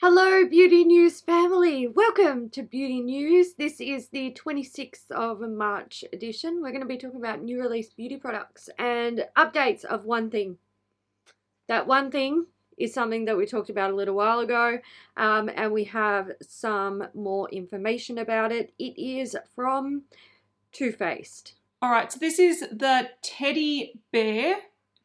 Hello, Beauty News family. Welcome to Beauty News. This is the 26th of March edition. We're going to be talking about new release beauty products and updates of one thing. That one thing is something that we talked about a little while ago, um, and we have some more information about it. It is from Too Faced. All right, so this is the Teddy Bare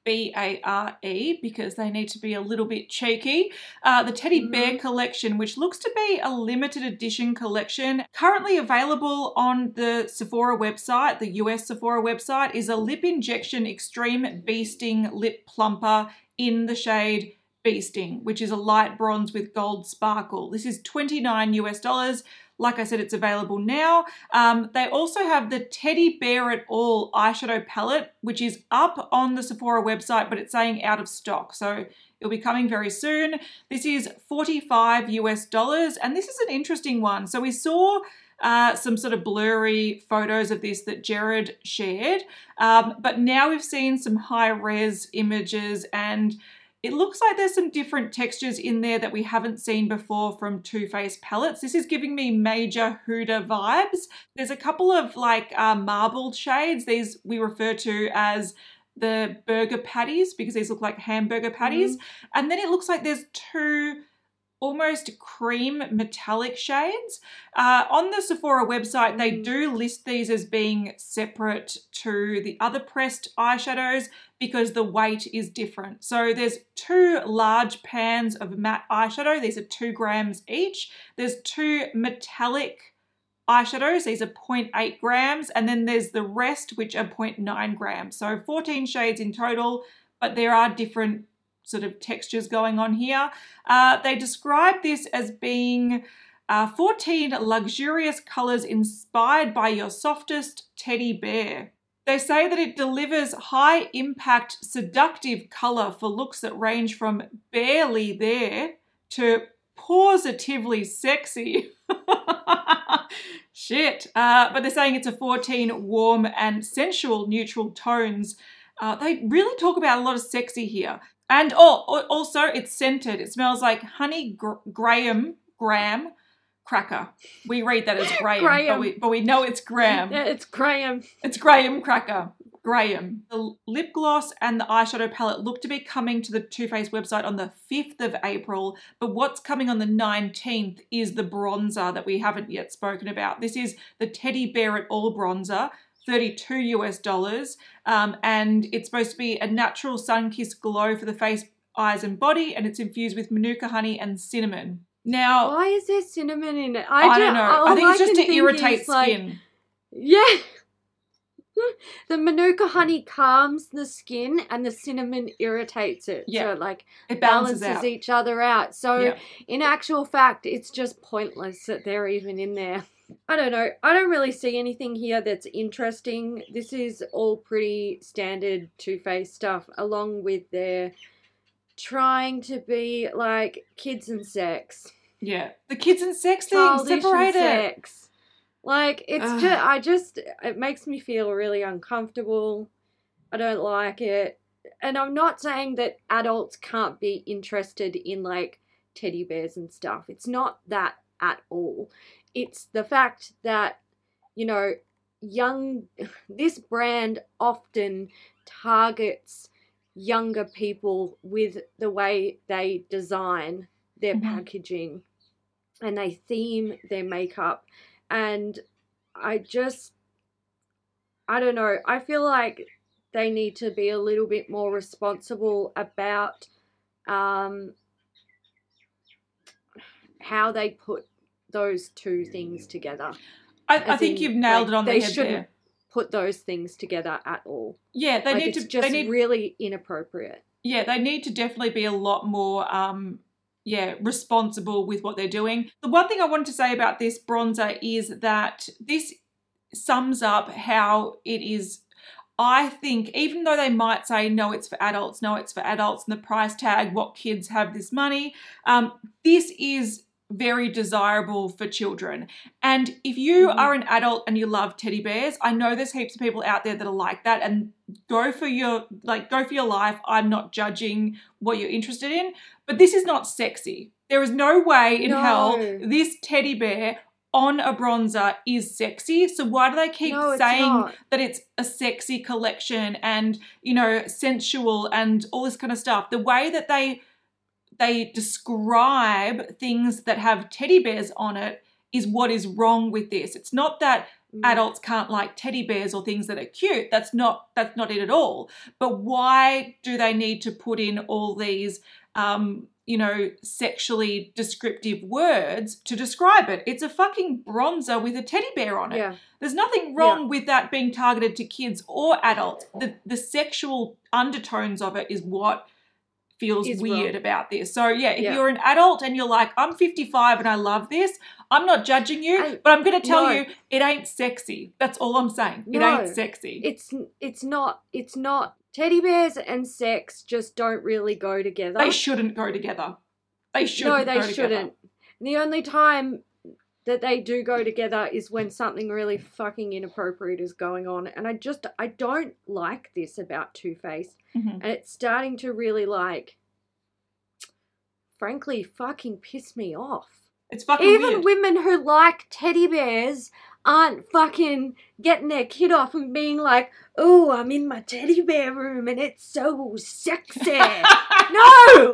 B A R E because they need to be a little bit cheeky. Uh, the Teddy mm-hmm. Bare collection, which looks to be a limited edition collection, currently available on the Sephora website, the US Sephora website, is a lip injection extreme beasting lip plumper in the shade Beasting, which is a light bronze with gold sparkle. This is 29 US dollars. Like I said, it's available now. Um, they also have the Teddy Bare It All eyeshadow palette, which is up on the Sephora website, but it's saying out of stock. So it'll be coming very soon. This is 45 US dollars, and this is an interesting one. So we saw uh, some sort of blurry photos of this that Jared shared. Um, but now we've seen some high res images and it looks like there's some different textures in there that we haven't seen before from Too Faced palettes. This is giving me major Huda vibes. There's a couple of like uh, marbled shades. These we refer to as the burger patties because these look like hamburger patties. Mm. And then it looks like there's two almost cream metallic shades. Uh, on the Sephora website, they mm. do list these as being separate to the other pressed eyeshadows because the weight is different. So there's two large pans of matte eyeshadow. These are two grams each. There's two metallic eyeshadows. These are 0.8 grams. And then there's the rest, which are 0.9 grams. So 14 shades in total, but there are different sort of textures going on here. Uh, they describe this as being uh, 14 luxurious colors inspired by your softest teddy bear. They say that it delivers high impact, seductive color for looks that range from barely there to positively sexy. Shit. Uh, but they're saying it's a 14 warm and sensual neutral tones. Uh, they really talk about a lot of sexy here. And oh, also it's scented. It smells like honey gr- graham graham cracker. We read that as Graham, Graham. But, we, but we know it's Graham. Yeah, it's Graham. It's Graham cracker. Graham. The lip gloss and the eyeshadow palette look to be coming to the Too Faced website on the 5th of April, but what's coming on the 19th is the bronzer that we haven't yet spoken about. This is the Teddy Bare It All bronzer. 32 US dollars, um, and it's supposed to be a natural sun kissed glow for the face, eyes, and body, and it's infused with manuka honey and cinnamon. Now, why is there cinnamon in it? I, I don't know. I think it's just to irritate skin. Like, yeah. the manuka honey calms the skin and the cinnamon irritates it. Yeah. So it like it balances, balances each other out. So yeah. in actual fact, it's just pointless that they're even in there. I don't know. I don't really see anything here that's interesting. This is all pretty standard Too Faced stuff, along with their trying to be like kids and sex. Yeah, the kids and sex thing separated. Sex. Like it's Ugh. just, I just, it makes me feel really uncomfortable. I don't like it, and I'm not saying that adults can't be interested in like teddy bears and stuff. It's not that at all it's the fact that you know young this brand often targets younger people with the way they design their mm-hmm. packaging and they theme their makeup and i just i don't know i feel like they need to be a little bit more responsible about um, how they put those two things together. I, I think in, you've nailed like, it on the head shouldn't there. Put those things together at all. Yeah, they like, need to. Just they need, really inappropriate. Yeah, they need to definitely be a lot more. Um, yeah, responsible with what they're doing. The one thing I wanted to say about this bronzer is that this sums up how it is I think even though they might say no, it's for adults, no, it's for adults, and the price tag, what kids have this money, um, this is very desirable for children. And if you mm-hmm. are an adult and you love teddy bears, I know there's heaps of people out there that are like that and go for your like go for your life. I'm not judging what you're interested in, but this is not sexy. There is no way in No. hell this teddy bear on a bronzer is sexy. So why do they keep no, saying not. that it's a sexy collection and you know sensual and all this kind of stuff? The way that they they describe things that have teddy bears on it is what is wrong with this. It's not that Mm. adults can't like teddy bears or things that are cute. That's not that's not it at all. But why do they need to put in all these um, you know, sexually descriptive words to describe it? It's a fucking bronzer with a teddy bear on it. Yeah. There's nothing wrong with that being targeted to kids or adults. The the sexual undertones of it is what feels Is weird wrong. about this. So yeah, if Yeah. you're an adult and you're like, I'm 55 and I love this, I'm not judging you, And- but I'm gonna tell no. you it ain't sexy. That's all I'm saying. It No. ain't sexy. It's it's not it's not teddy bears and sex just don't really go together. they shouldn't go together. They shouldn't. no, they shouldn't. The only time that they do go together is when something really fucking inappropriate is going on. And I just I don't like this about Too Faced. Mhm. And it's starting to really like frankly fucking piss me off. It's fucking Even weird. women who like teddy bears aren't fucking getting their kid off and being like, oh, I'm in my teddy bear room and it's so sexy. no!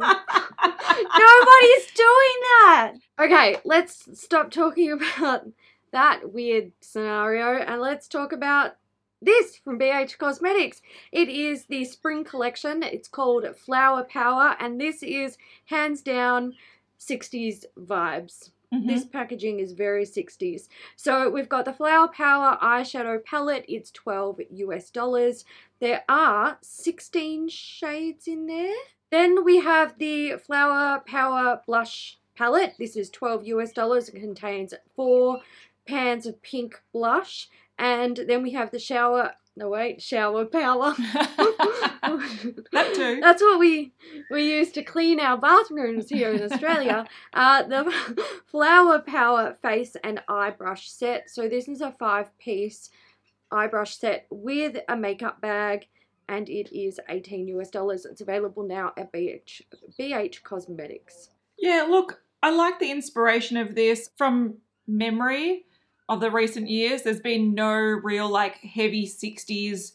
Nobody's doing that. Okay, let's stop talking about that weird scenario and let's talk about this from BH Cosmetics. It is the spring collection. It's called Flower Power and this is hands down 60s vibes. Mhm. This packaging is very 60s. So we've got the Flower Power eyeshadow palette. It's 12 US dollars. There are 16 shades in there. Then we have the Flower Power blush palette. This is 12 US dollars. It contains four pans of pink blush. And then we have the shower, no wait, shower power. that too. That's what we we use to clean our bathrooms here in Australia. uh, the Flower Power face and eye brush set. So this is a five piece eye brush set with a makeup bag, and it is 18 US dollars. It's available now at BH BH Cosmetics. Yeah, look, I like the inspiration of this from memory of the recent years. There's been no real like heavy 60s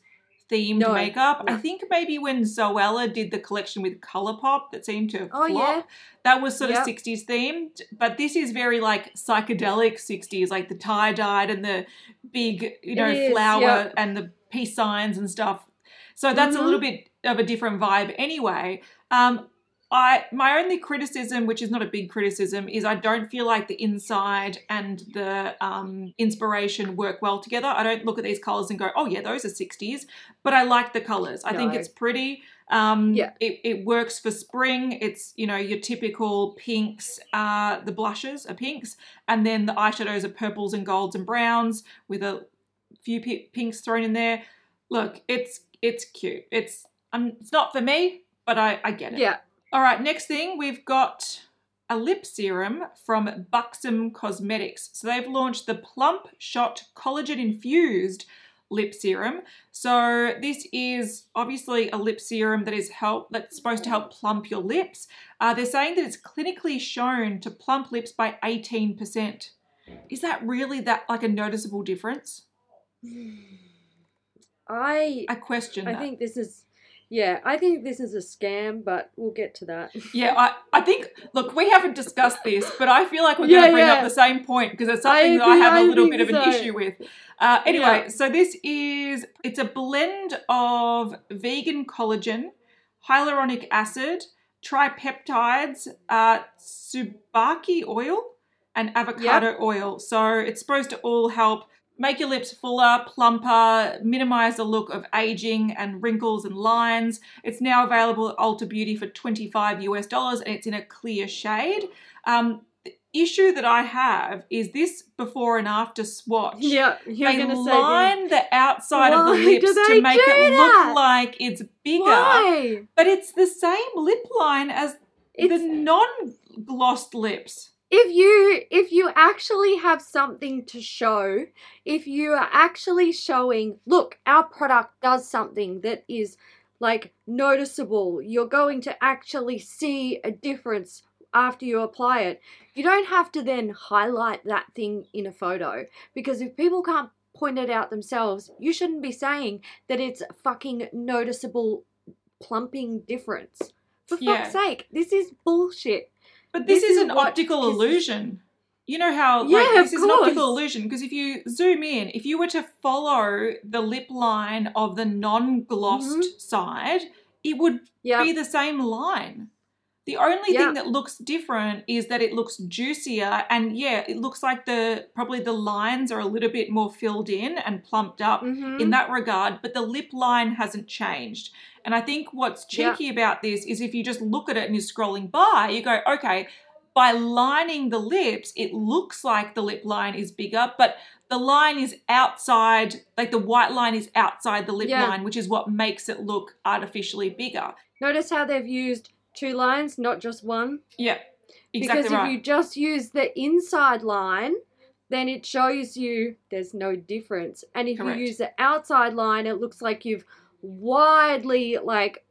themed No, makeup. I think maybe when Zoella did the collection with Colourpop that seemed to Oh, flop, yeah. that was sort Yep. of 60s themed. But this is very like psychedelic 60s, like the tie-dyed and the big, you know, is, flower yep. and the peace signs and stuff. So that's a Mhm. little bit of a different vibe anyway. Um, I my only criticism, which is not a big criticism, is I don't feel like the inside and the um, inspiration work well together. I don't look at these colors and go, "Oh yeah, those are '60s," but I like the colors. I think it's pretty. Um, Yeah. it, it works for spring. It's you know your typical pinks. Uh, the blushes are pinks, and then the eyeshadows are purples and golds and browns with a few pi- pinks thrown in there. Look, it's it's cute. It's um, it's not for me, but I I get it. Yeah. All right, next thing we've got a lip serum from Buxom Cosmetics. So they've launched the Plump Shot Collagen Infused lip serum. So this is obviously a lip serum that is help that's supposed to help plump your lips. Uh, they're saying that it's clinically shown to plump lips by 18%. Is that really that like a noticeable difference? I I question I that. think this is yeah, I think this is a scam, but we'll get to that. Yeah, I, I think, look, we haven't discussed this, but I feel like we're Yeah, going to bring yeah. up the same point because it's I something that I have a I little bit of an so. issue with. Uh, anyway, Yeah. so this is, it's a blend of vegan collagen, hyaluronic acid, tripeptides, uh, tsubaki oil, and avocado oil. So it's supposed to all help make your lips fuller, plumper, minimize the look of aging and wrinkles and lines. It's now available at Ulta Beauty for 25 US dollars and it's in a clear shade. Um, the issue that I have is this before and after swatch. Yeah, you're they gonna say line the outside of the lips to make it that? look like it's bigger, why? but it's the same lip line as It's the non-glossed lips. If you if you actually have something to show, if you are actually showing, look, our product does something that is like noticeable, you're going to actually see a difference after you apply it. You don't have to then highlight that thing in a photo because if people can't point it out themselves, you shouldn't be saying that it's a fucking noticeable plumping difference. For Yeah. fuck's sake, this is bullshit. But this, This is, is an optical pisses- illusion. You know how yeah, like this is an optical illusion because if you zoom in, if you were to follow the lip line of the non-glossed Mhm. side, it would Yeah. be the same line. The only Yeah. thing that looks different is that it looks juicier and yeah, it looks like the probably the lines are a little bit more filled in and plumped up Mhm. in that regard, but the lip line hasn't changed. And I think what's Yeah. cheeky about this is if you just look at it and you're scrolling by, you go, okay, by lining the lips, it looks like the lip line is bigger, but the line is outside, like the white line is outside the lip Yeah. line, which is what makes it look artificially bigger. Notice how they've used two lines, not just one. Yeah, exactly because right. if you just use the inside line, then it shows you there's no difference. And if Correct. you use the outside line, it looks like you've widely like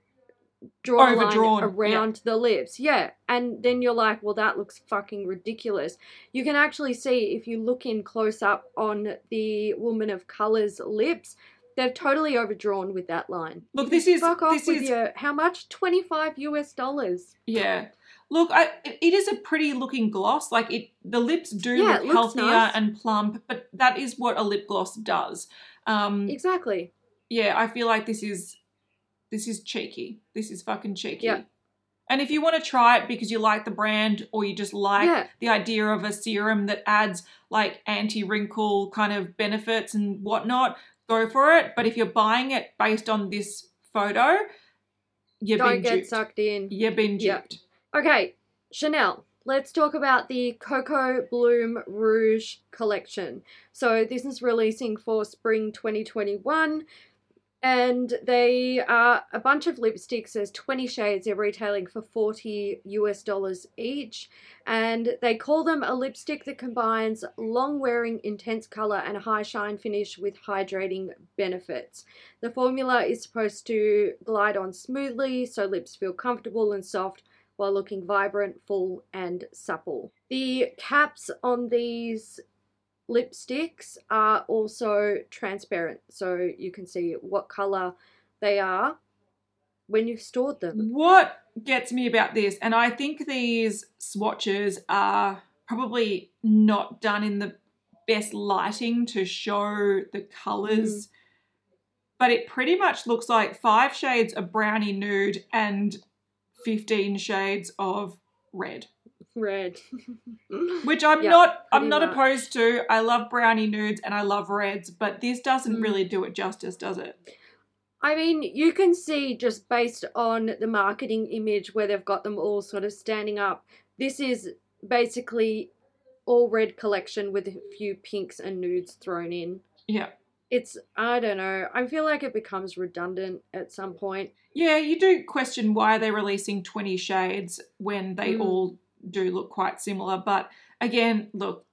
drawn Overdrawn, yeah. around the lips. Yeah. And then you're like, well, that looks fucking ridiculous. You can actually see if you look in close up on the woman of color's lips, they've totally overdrawn with that line. Look, this is- fuck off this with is- your how much? Twenty five US dollars. Yeah. Look, I, it- is a pretty looking gloss. Like it, the lips do Yeah, look healthier nice. and plump, but that is what a lip gloss does. Um, Exactly. yeah, I feel like this is this is cheeky. This is fucking cheeky. Yeah. And if you want to try it because you like the brand or you just like Yeah. the idea of a serum that adds like anti-wrinkle kind of benefits and whatnot, go for it. But if you're buying it based on this photo, you've Don't been get duped. sucked in. You've been duped. Okay, Chanel. Let's talk about the Coco Bloom Rouge collection. So this is releasing for spring 2021 and they are a bunch of lipsticks. There's 20 shades. They're retailing for 40 US dollars each. And they call them a lipstick that combines long wearing intense color and a high shine finish with hydrating benefits. The formula is supposed to glide on smoothly so lips feel comfortable and soft while looking vibrant, full, and supple. The caps on these lipsticks are also transparent, so you can see what color they are when you've stored them. What gets me about this, and I think these swatches are probably not done in the best lighting to show the colors, mm. but it pretty much looks like five shades of brownie nude and 15 shades of red. Red. Which I'm Yeah, not I'm not much. opposed to. I love brownie nudes and I love reds, but this doesn't Mm. really do it justice, does it? I mean, you can see just based on the marketing image where they've got them all sort of standing up. This is basically all red collection with a few pinks and nudes thrown in. Yeah. It's I don't know. I feel like it becomes redundant at some point. Yeah, you do question why they're releasing 20 shades when they Mm. all do look quite similar. But again, look,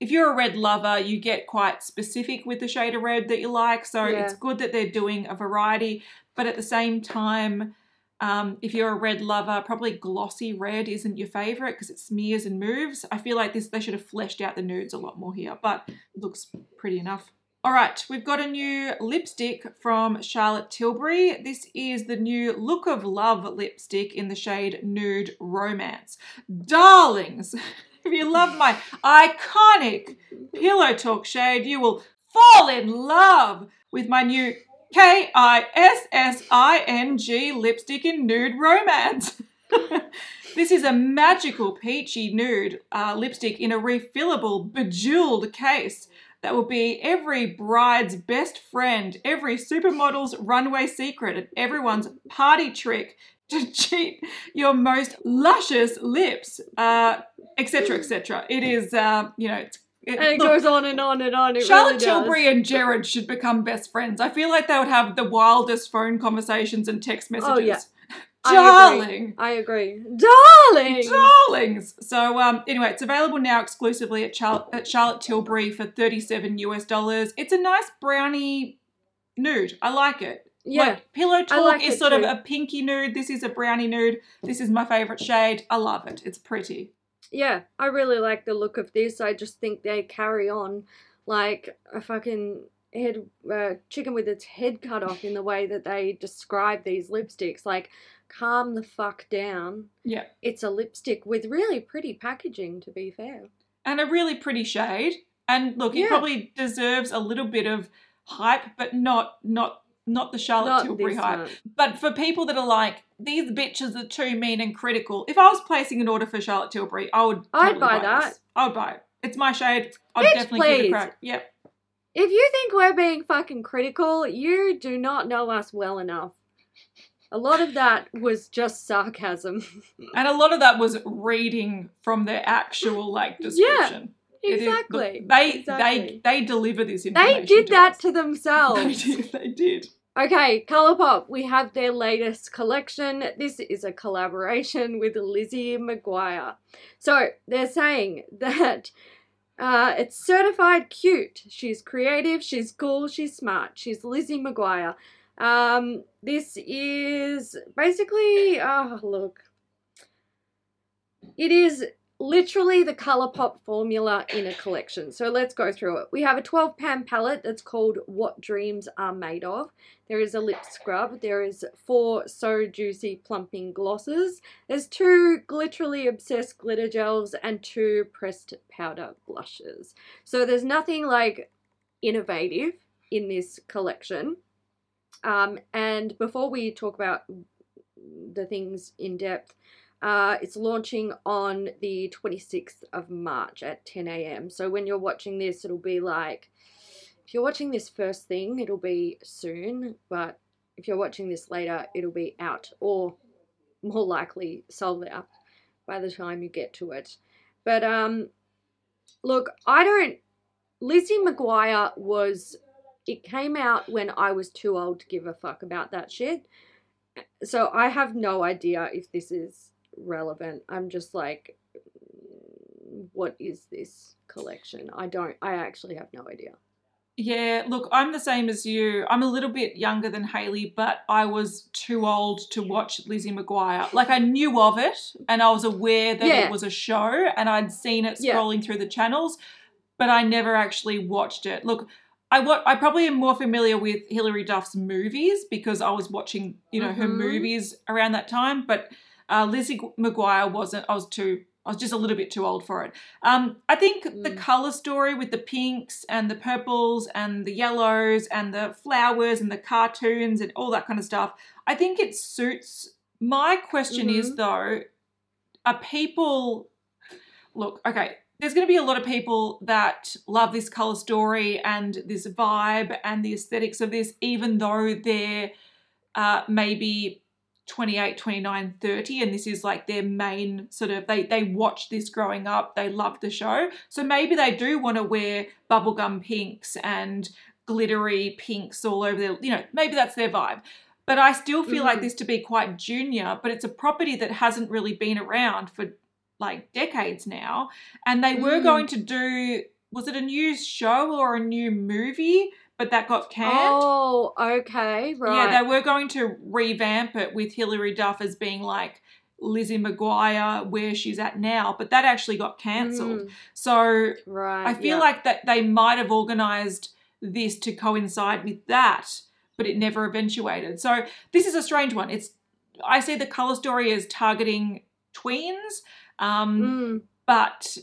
if you're a red lover, you get quite specific with the shade of red that you like. So Yeah. it's good that they're doing a variety. But at the same time, um, if you're a red lover, probably glossy red isn't your favorite because it smears and moves. I feel like this they should have fleshed out the nudes a lot more here, but it looks pretty enough. All right, we've got a new lipstick from Charlotte Tilbury. This is the new Look of Love lipstick in the shade Nude Romance. Darlings, if you love my iconic Pillow Talk shade, you will fall in love with my new K I S S I N G lipstick in Nude Romance. this is a magical peachy nude uh, lipstick in a refillable, bejeweled case that will be every bride's best friend, every supermodel's runway secret, and everyone's party trick to cheat your most luscious lips, uh, etc., etc. It is, uh, you know, it's. It, And it look, goes on and on and on. It Charlotte really. Tilbury and Jared should become best friends. I feel like they would have the wildest phone conversations and text messages. Oh, yeah. Darling. I agree. Darling. Darlings. So um, anyway, it's available now exclusively at, Char- at Charlotte Tilbury for 37 US dollars. It's a nice brownie nude. I like it. Yeah. Like, Pillow Talk like is sort of a pinky nude. This is a brownie nude. This is my favorite shade. I love it. It's pretty. yeah, I really like the look of this. I just think they carry on like a fucking head uh, chicken with its head cut off in the way that they describe these lipsticks. Like, calm the fuck down. Yeah. It's a lipstick with really pretty packaging, to be fair. And a really pretty shade. And look, it probably deserves a little bit of hype, but not not not the Charlotte Not Tilbury hype. one. But for people that are like, these bitches are too mean and critical, if I was placing an order for Charlotte Tilbury, I would I'd totally buy this. that. I would buy it. It's my shade. I'd Bitch, definitely give it a please. crack. Yep. If you think we're being fucking critical, you do not know us well enough. A lot of that was just sarcasm. And a lot of that was reading from their actual like description. Is- exactly. look, they Exactly. they they deliver this information. They did that us. to themselves. They did. They did. Okay, Colourpop, we have their latest collection. This is a collaboration with Lizzie McGuire. So they're saying that uh, it's certified cute. She's creative, she's cool, she's smart. She's Lizzie McGuire. Um, this is basically, oh, look. It is literally the Colourpop formula in a collection. So let's go through it. We have a 12 pan palette that's called What Dreams Are Made Of. There is a lip scrub. There is four So Juicy Plumping Glosses. There's two Glitterally Obsessed Glitter Gels and two Pressed Powder Blushes. So there's nothing like innovative in this collection. Um, and before we talk about the things in depth, uh, it's launching on the 26th of March at 10 a.m. So when you're watching this, it'll be like, if you're watching this first thing, it'll be soon. But if you're watching this later, it'll be out or more likely sold out by the time you get to it. But um, look, I don't. Lizzie McGuire was. It came out when I was too old to give a fuck about that shit. So I have no idea if this is relevant. I'm just like, what is this collection? I don't. I actually have no idea. Yeah, look, I'm the same as you. I'm a little bit younger than Haley, but I was too old to watch Lizzie McGuire. Like I knew of it and I was aware that Yeah. it was a show and I'd seen it Yeah. scrolling through the channels, but I never actually watched it. Look, I wa- I probably am more familiar with Hilary Duff's movies because I was watching, you know, her Mhm. movies around that time, but uh, Lizzie McGuire wasn't. I was too. I was just a little bit too old for it. Um, I think the Mm. color story with the pinks and the purples and the yellows and the flowers and the cartoons and all that kind of stuff. I think it suits. My question is Mhm. though, are people look okay? There's going to be a lot of people that love this color story and this vibe and the aesthetics of this, even though they're uh, maybe 28 29 30 and this is like their main sort of they they watch this growing up they love the show so maybe they do want to wear bubblegum pinks and glittery pinks all over their you know maybe that's their vibe but i still feel like Mhm. this to be quite junior but it's a property that hasn't really been around for like decades now and they were Mm. going to do was it a new show or a new movie but that got canned Oh, okay, right. yeah, they were going to revamp it with Hilary Duff as being like Lizzie McGuire where she's at now, but that actually got cancelled. Mm, So right. I feel yeah. like that they might have organised this to coincide with that, but it never eventuated. So this is a strange one. It's I see the colour story as targeting tweens, um, Mm, but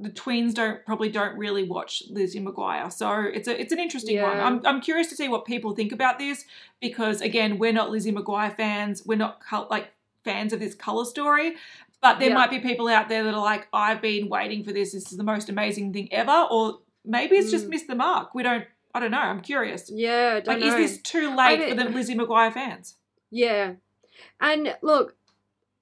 the tweens don't probably don't really watch Lizzie McGuire. So it's a it's an interesting one. I'm I'm curious to see what people think about this because again, we're not Lizzie McGuire fans. We're not like fans of this color story. But there Yeah. might be people out there that are like, I've been waiting for this. This is the most amazing thing ever. Or maybe it's just Mm. missed the mark. We don't. I don't know. I'm curious. yeah, Like, is this too late for the Lizzie McGuire fans? Yeah. And look,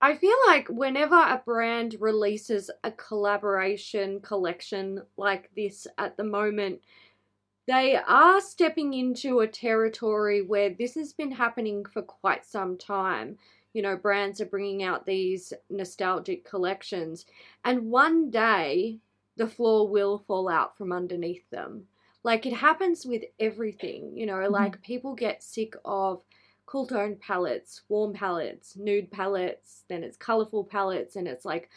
I feel like whenever a brand releases a collaboration collection like this at the moment, they are stepping into a territory where this has been happening for quite some time. You know, brands are bringing out these nostalgic collections, and one day the floor will fall out from underneath them. Like it happens with everything, you know, Mhm. like people get sick of cool tone palettes, warm palettes, nude palettes, then it's colorful palettes, and it's like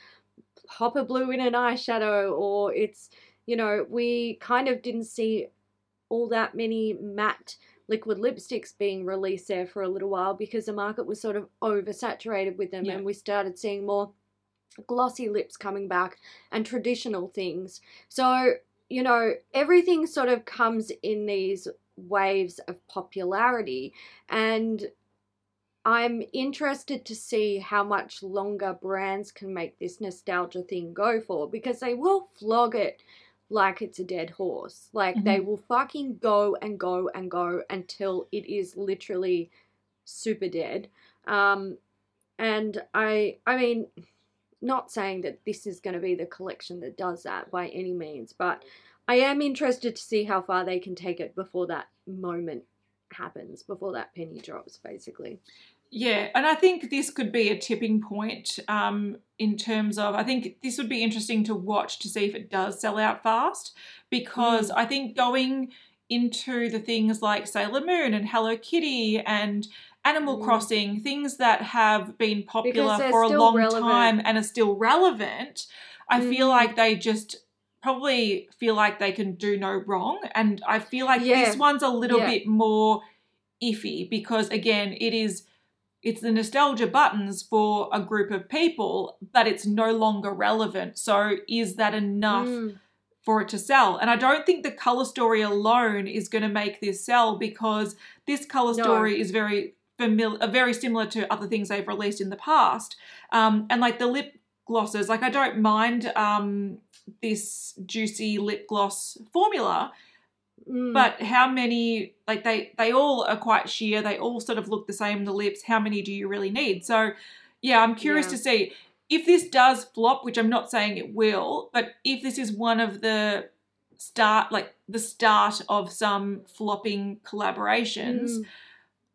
hopper blue in an eyeshadow, or it's, you know, we kind of didn't see all that many matte liquid lipsticks being released there for a little while because the market was sort of oversaturated with them Yeah. and we started seeing more glossy lips coming back and traditional things. So, you know, everything sort of comes in these waves of popularity and I'm interested to see how much longer brands can make this nostalgia thing go for because they will flog it like it's a dead horse. Like they will fucking go and go and go until it is literally super dead. Um and I I mean not saying that this is going to be the collection that does that by any means, but I am interested to see how far they can take it before that moment happens, before that penny drops, basically. Yeah, and I think this could be a tipping point um, in terms of. I think this would be interesting to watch to see if it does sell out fast because I think going into the things like Sailor Moon and Hello Kitty and Animal Mm. Crossing, things that have been popular for a long relevant. time and are still relevant, I feel Mm. like they just probably feel like they can do no wrong. And I feel like Yeah. this one's a little Yeah. bit more iffy because again, it is it's the nostalgia buttons for a group of people, but it's no longer relevant. So is that enough Mm. for it to sell? And I don't think the color story alone is going to make this sell because this color No. story is very familiar, very similar to other things they've released in the past. Um, and like the lip glosses, like I don't mind um, this juicy lip gloss formula, Mm. but how many like they they all are quite sheer they all sort of look the same the lips how many do you really need so yeah i'm curious Yeah. to see if this does flop which i'm not saying it will but if this is one of the start like the start of some flopping collaborations Mm.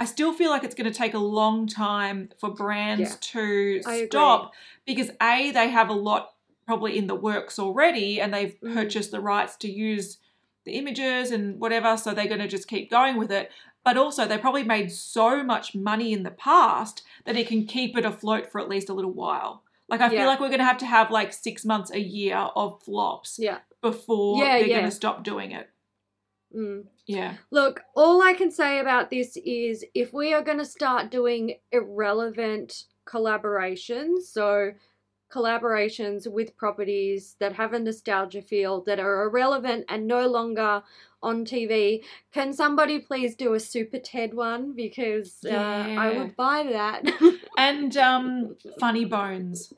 i still feel like it's going to take a long time for brands Yeah. to I agree. stop because a they have a lot probably in the works already and they've Mm. purchased the rights to use the images and whatever so they're going to just keep going with it but also they probably made so much money in the past that it can keep it afloat for at least a little while like i Yeah. feel like we're going to have to have like six months a year of flops Yeah. before Yeah, they're going to stop doing it Mm. yeah Look, all I can say about this is if we are going to start doing irrelevant collaborations, so collaborations with properties that have a nostalgia feel that are irrelevant and no longer on TV, can somebody please do a Super Ted one because uh, I would buy that. and um funny bones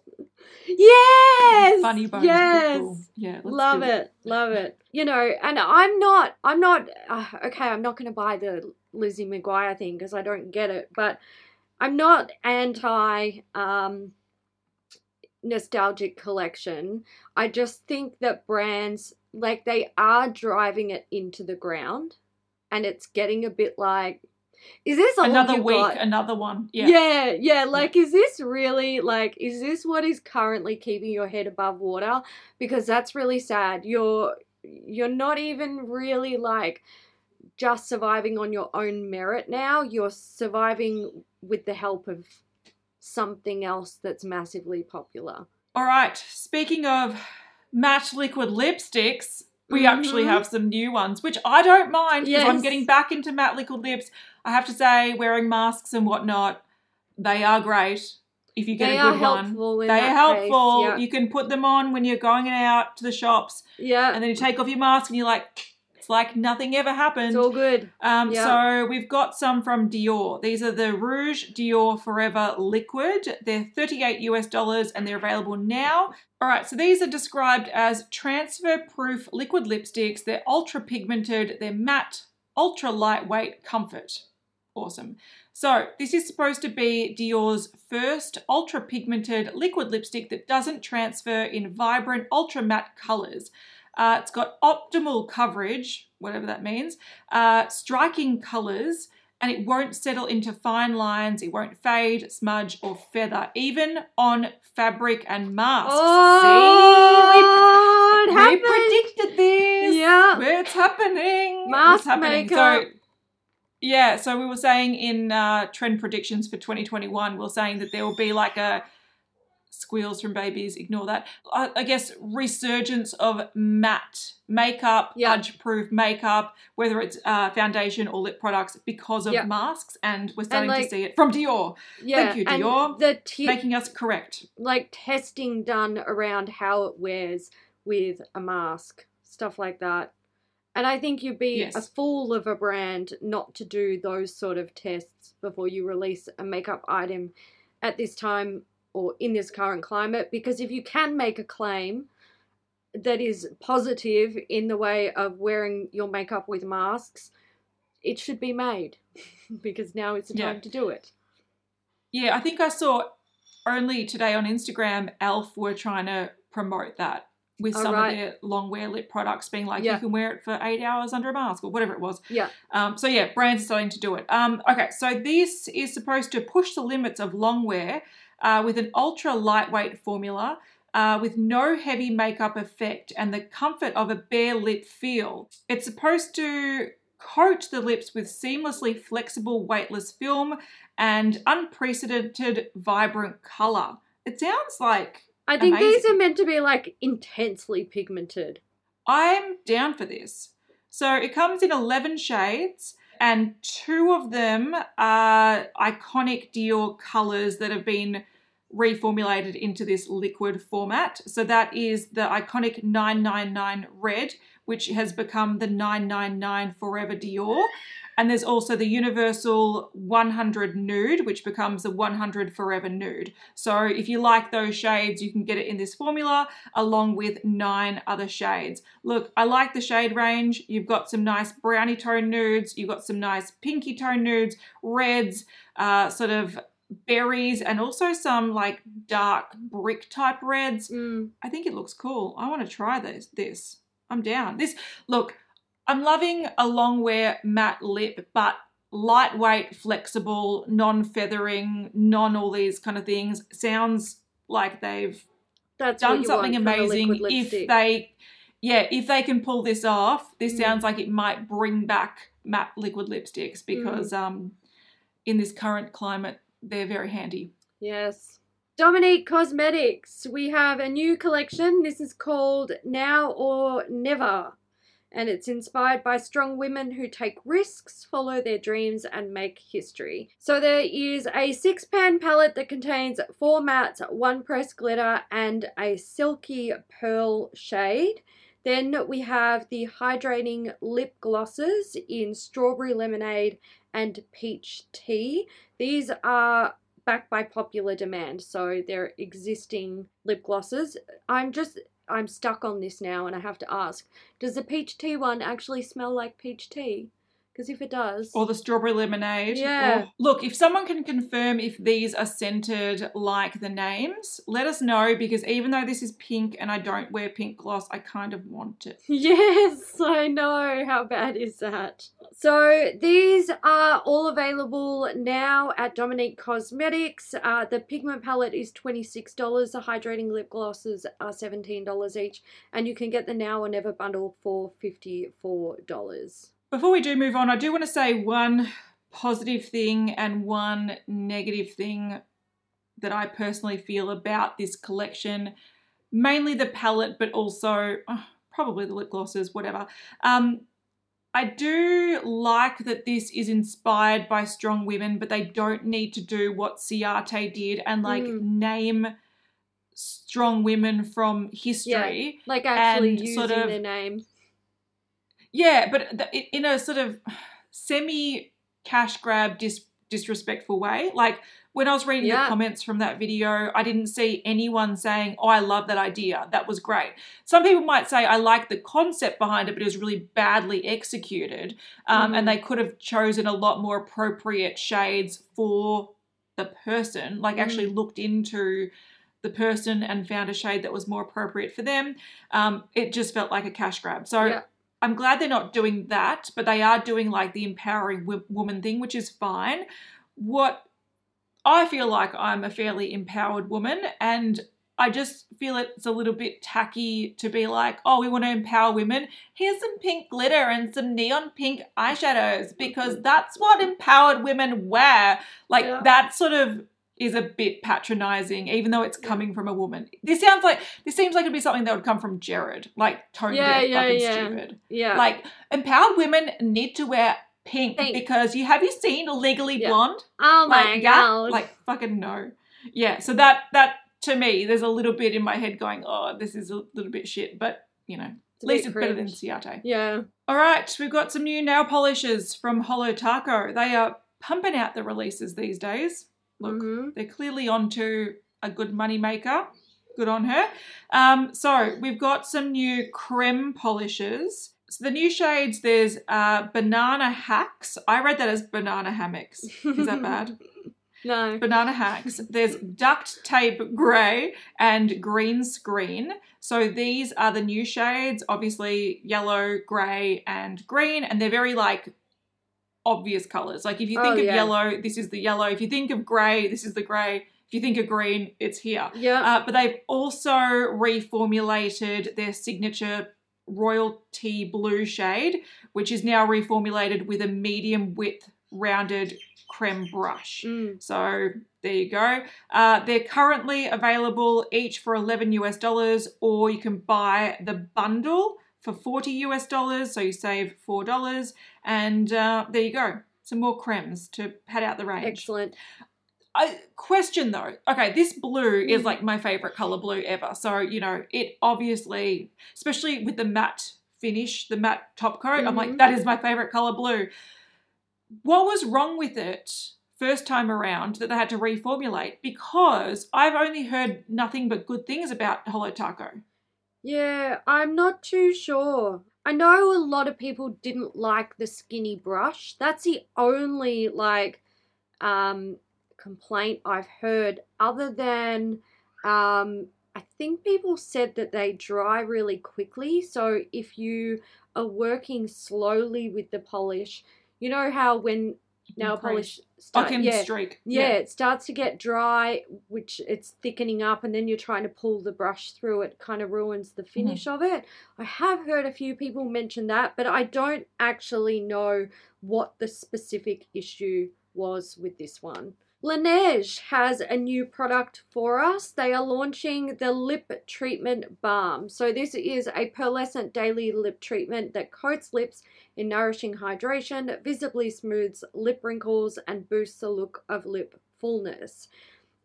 yes, funny bones yes. cool. yeah love do it. love it you know and i'm not i'm not uh, okay i'm not going to buy the lizzie mcguire thing because i don't get it but i'm not anti um nostalgic collection i just think that brands like they are driving it into the ground and it's getting a bit like is this another week got? another one yeah Yeah, yeah. Like, is this really like, is this what is currently keeping your head above water? Because that's really sad. You're you're not even really like just surviving on your own merit now. You're surviving with the help of something else that's massively popular. All right. Speaking of matte liquid lipsticks, we actually Mhm. have some new ones, which I don't mind because I'm getting back into matte liquid lips. I have to say, wearing masks and whatnot, they are great if you get They a good one. They are case, helpful. Yeah. You can put them on when you're going out to the shops, yeah. and then you take off your mask and you're like, it's like nothing ever happened. It's all good. Um, Yeah. So we've got some from Dior. These are the Rouge Dior Forever Liquid. They're 38 US dollars and they're available now. All right, so these are described as transfer proof liquid lipsticks. They're ultra pigmented, they're matte, ultra lightweight comfort. Awesome. So, this is supposed to be Dior's first ultra pigmented liquid lipstick that doesn't transfer in vibrant ultra matte colors. Uh, it's got optimal coverage, whatever that means, uh, striking colors, and it won't settle into fine lines. It won't fade, smudge, or feather, even on fabric and masks. Oh, See, we, we predicted this. Yeah. It's happening? Mask What's happening? makeup. So, yeah, so we were saying in uh, trend predictions for 2021, we we're saying that there will be like a squeals from babies, ignore that. I, I guess resurgence of matte makeup, pudge proof makeup, whether it's uh, foundation or lip products because of Yeah. masks. And we're starting like- to see it from Dior, yeah, Thank you, Dior. the ti- making us correct. like testing done around how it wears with a mask, stuff like that. And I think you'd be a fool of a brand not to do those sort of tests before you release a makeup item at this time or in this current climate. Because if you can make a claim that is positive in the way of wearing your makeup with masks, it should be made because now it's the Yeah. time to do it. Yeah, I think I saw only today on Instagram, Elf were trying to promote that with Oh, some right. of their long wear lip products being like, Yeah. you can wear it for eight hours under a mask or whatever it was. Yeah. Um, so yeah, brands are starting to do it. Um, okay, so this is supposed to push the limits of long wear uh, with an ultra lightweight formula. Uh, with no heavy makeup effect and the comfort of a bare lip feel. It's supposed to coat the lips with seamlessly flexible, weightless film and unprecedented, vibrant color. It sounds like I think these are meant to be like intensely pigmented. I'm down for this. So it comes in 11 shades, and two of them are iconic Dior colors that have been reformulated into this liquid format. So that is the iconic 999 red, which has become the 999 Forever Dior. And there's also the universal 100 nude, which becomes the 100 Forever nude. So if you like those shades, you can get it in this formula along with nine other shades. Look, I like the shade range. You've got some nice brownie tone nudes, you've got some nice pinky tone nudes, reds, uh, sort of berries, and also some like dark brick type reds. Mm. I think it looks cool. I want to try this. This. I'm down. This look, I'm loving a long wear matte lip, but lightweight, flexible, non-feathering, non all these kind of things. Sounds like they've That's done something want from a amazing if they yeah if they can pull this off this Mm. sounds like it might bring back matte liquid lipsticks Mm. because um in this current climate they're very handy Yes. Dominique Cosmetics. We have a new collection. This is called Now or Never. And it's inspired by strong women who take risks, follow their dreams, and make history. So there is a six pan palette that contains four mattes, one pressed glitter, and a silky pearl shade. Then we have the hydrating lip glosses in strawberry lemonade and peach tea. These are backed by popular demand, so they're existing lip glosses. I'm just I'm stuck on this now and I have to ask, does the peach tea one actually smell like peach tea? Because if it does, or the strawberry lemonade Yeah. or- look if someone can confirm if these are scented like the names let us know because even though this is pink and i don't wear pink gloss i kind of want it Yes, I know. How bad is that? So these are all available now at Dominique Cosmetics. Uh, the pigment palette is $26. The hydrating lip glosses are $17 each. And you can get the Now or Never bundle for $54. Before we do move on, I do want to say one positive thing and one negative thing that I personally feel about this collection. Mainly the palette, but also uh, probably the lip glosses, whatever. Um, I do like that this is inspired by strong women, but they don't need to do what Ciate did and like Mm. name strong women from history. Like actually And using sort of- their name. Yeah, but in a sort of semi cash grab dis- disrespectful way. Like when I was reading Yeah. the comments from that video, I didn't see anyone saying, "Oh, I love that idea. That was great." Some people might say, "I like the concept behind it, but it was really badly executed, um, Mhm. and they could have chosen a lot more appropriate shades for the person. Like actually looked into." The person and found a shade that was more appropriate for them. Um, it just felt like a cash grab. So Yeah. I'm glad they're not doing that, but they are doing like the empowering w- woman thing, which is fine. What I feel like I'm a fairly empowered woman, and I just feel it's a little bit tacky to be like, oh, we want to empower women. Here's some pink glitter and some neon pink eyeshadows because that's what empowered women wear. Like Yeah. that sort of is a bit patronizing, even though it's coming from a woman. This sounds like this seems like it'd be something that would come from Jared, like tone Yeah, deaf, yeah, fucking yeah. stupid. Yeah. Like empowered women need to wear pink, Pink. because you have you seen Legally Yeah. Blonde? oh my like god. like fucking no. Yeah, so that that to me, there's a little bit in my head going, oh, this is a little bit shit, but you know, It's at least it's better than. Ciate. Yeah. All right, we've got some new nail polishes from Holo Taco. They are pumping out the releases these days. Look, Mhm. they're clearly onto a good money maker. Good on her. Um, so we've got some new creme polishes. So the new shades, there's uh, banana hacks. I read that as banana hammocks. Is that bad? No. banana hacks. There's duct tape grey and green screen. So these are the new shades, obviously yellow, grey, and green, and they're very like obvious colours. Like if you Oh, think of yeah. yellow, this is the yellow. If you think of grey, this is the grey. If you think of green, it's here. Yeah. Uh, but they've also reformulated their signature royalty blue shade, which is now reformulated with a medium width rounded creme brush. Mm. So there you go. Uh, they're currently available each for 11 US dollars, or you can buy the bundle for 40 US dollars. So you save $4. And uh, there you go. Some more cremes to pad out the range. Excellent. I question though. Okay, this blue is Mm. like my favorite color blue ever. So, you know, it obviously, especially with the matte finish, the matte top coat, I'm like, Mhm. that is my favorite color blue. What was wrong with it first time around that they had to reformulate? Because I've only heard nothing but good things about Holo Taco. Yeah, I'm not too sure. I know a lot of people didn't like the skinny brush. That's the only like um complaint I've heard other than um I think people said that they dry really quickly. So if you are working slowly with the polish, you know how when nail polish start, yeah, streak. yeah, it starts to get dry, which it's thickening up, and then you're trying to pull the brush through. It kind of ruins the mm-hmm. finish of it. I have heard a few people mention that, but I don't actually know what the specific issue was with this one. Laneige has a new product for us. They are launching the lip treatment balm. So, this is a pearlescent daily lip treatment that coats lips in nourishing hydration, visibly smooths lip wrinkles, and boosts the look of lip fullness.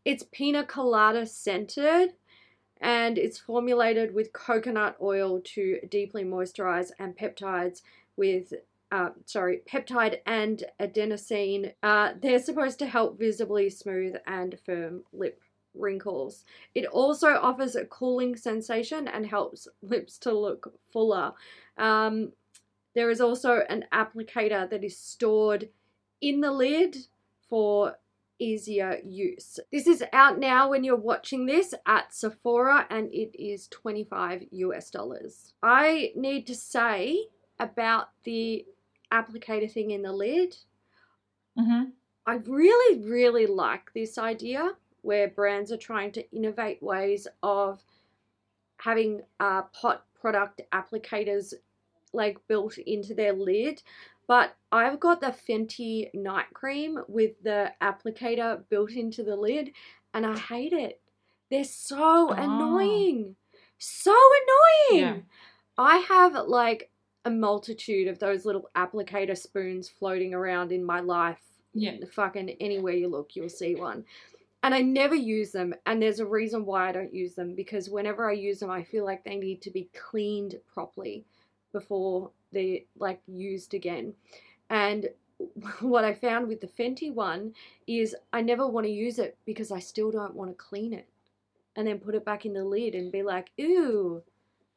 It's pina colada scented and it's formulated with coconut oil to deeply moisturize and peptides with. Uh, sorry, peptide and adenosine. Uh, they're supposed to help visibly smooth and firm lip wrinkles. It also offers a cooling sensation and helps lips to look fuller. Um, there is also an applicator that is stored in the lid for easier use. This is out now when you're watching this at Sephora and it is 25 US dollars. I need to say about the applicator thing in the lid, hmm I really, really like this idea where brands are trying to innovate ways of having uh, pot product applicators like built into their lid. But I've got the Fenty night cream with the applicator built into the lid, and I hate it. They're so Oh. annoying. So annoying. Yeah. I have like a multitude of those little applicator spoons floating around in my life. Yeah. Fucking anywhere you look, you'll see one. And I never use them. And there's a reason why I don't use them because whenever I use them, I feel like they need to be cleaned properly before they're like used again. And what I found with the Fenty one is I never want to use it because I still don't want to clean it and then put it back in the lid and be like, ooh,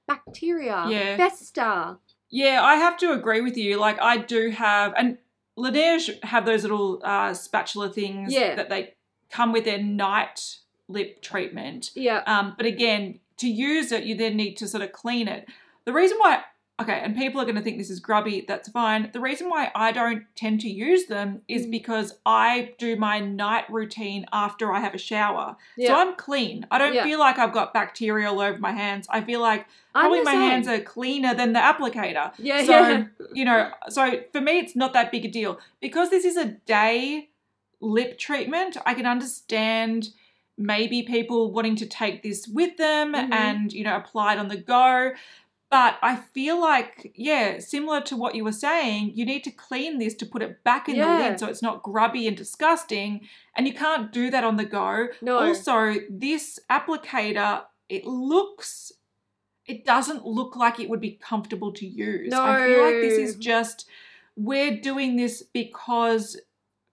bacteria, Yeah. festa. Yeah, I have to agree with you. Like, I do have, and Laneige have those little uh, spatula things Yeah. that they come with their night lip treatment. Yeah. Um, but again, to use it, you then need to sort of clean it. The reason why okay, and people are going to think this is grubby, that's fine. The reason why I don't tend to use them is Mm. because I do my night routine after I have a shower. Yeah. So I'm clean. I don't Yeah. feel like I've got bacteria all over my hands. I feel like probably my same. hands are cleaner than the applicator. Yeah, So, yeah. you know, so for me, it's not that big a deal. Because this is a day lip treatment, I can understand maybe people wanting to take this with them Mhm. and, you know, apply it on the go. But I feel like, yeah, similar to what you were saying, you need to clean this to put it back in the lid so it's not grubby and disgusting. And you can't do that on the go. No. Also, this applicator, it looks, it doesn't look like it would be comfortable to use. No. I feel like this is just, we're doing this because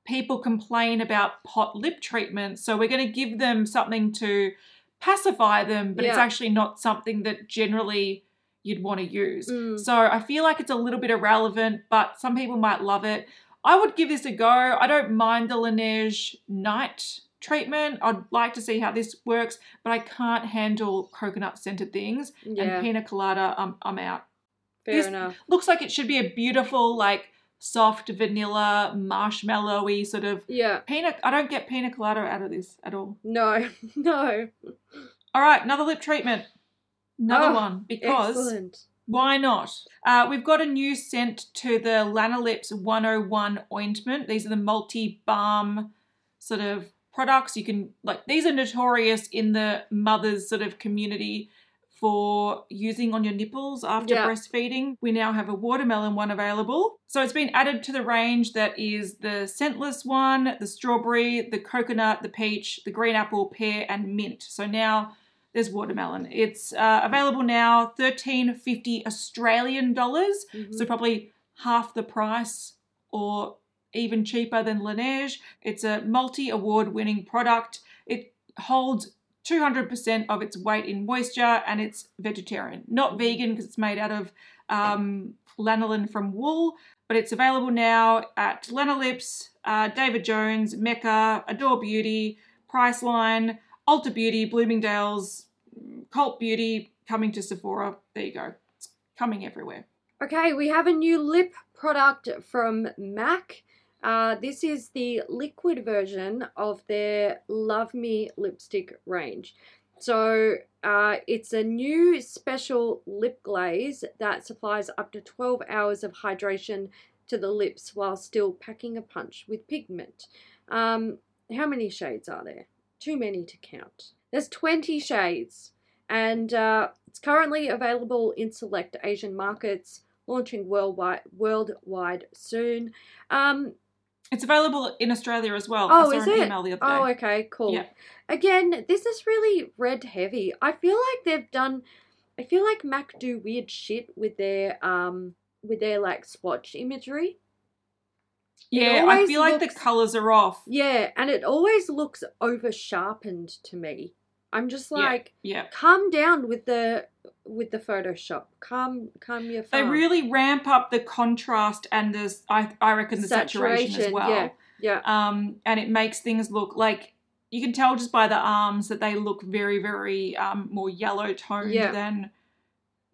people complain about pot lip treatment. So we're going to give them something to pacify them, but it's actually not something that generally you'd want to use. Mm. So I feel like it's a little bit irrelevant, but some people might love it. I would give this a go. I don't mind the Laneige night treatment. I'd like to see how this works, but I can't handle coconut scented things. Yeah, And pina colada, I'm, I'm out. fair this- enough. Looks like it should be a beautiful, like soft vanilla, marshmallowy sort of Yeah. pina. I don't get pina colada out of this at all. No, no. All right, another lip treatment. Another Oh, one because Excellent. Why not? Uh, we've got a new scent to the Lanolips 101 ointment. These are the multi balm sort of products. You can, like, these are notorious in the mothers sort of community for using on your nipples after Yeah. breastfeeding. We now have a watermelon one available. So it's been added to the range that is the scentless one, the strawberry, the coconut, the peach, the green apple, pear, and mint. So now there's watermelon. It's uh, available now, thirteen fifty Australian dollars, Mhm. so probably half the price or even cheaper than Laneige. It's a multi-award-winning product. It holds 200% of its weight in moisture and it's vegetarian, not vegan because it's made out of um, lanolin from wool. But it's available now at Lanolips, uh, David Jones, Mecca, Adore Beauty, Priceline, Ulta Beauty, Bloomingdale's, Cult Beauty, coming to Sephora. There you go. It's coming everywhere. Okay, we have a new lip product from MAC. Uh, this is the liquid version of their Love Me lipstick range. So uh, it's a new special lip glaze that supplies up to 12 hours of hydration to the lips while still packing a punch with pigment. Um, how many shades are there? Too many to count. There's 20 shades, and uh, it's currently available in select Asian markets, launching worldwide worldwide soon. Um, It's available in Australia as well. Oh, is it? email the other oh, okay, cool. Yeah. Again, this is really red heavy. I feel like they've done. I feel like Mac do weird shit with their um with their like swatch imagery. Yeah, I feel like the colours are off. Yeah, and it always looks over sharpened to me. I'm just like, Yeah. calm down with the with the Photoshop. Calm, calm your. They farm. really ramp up the contrast and the, I, I reckon, the saturation, as well. yeah. yeah. Um, and it makes things look like you can tell just by the arms that they look very, very um, more yellow toned Yeah. than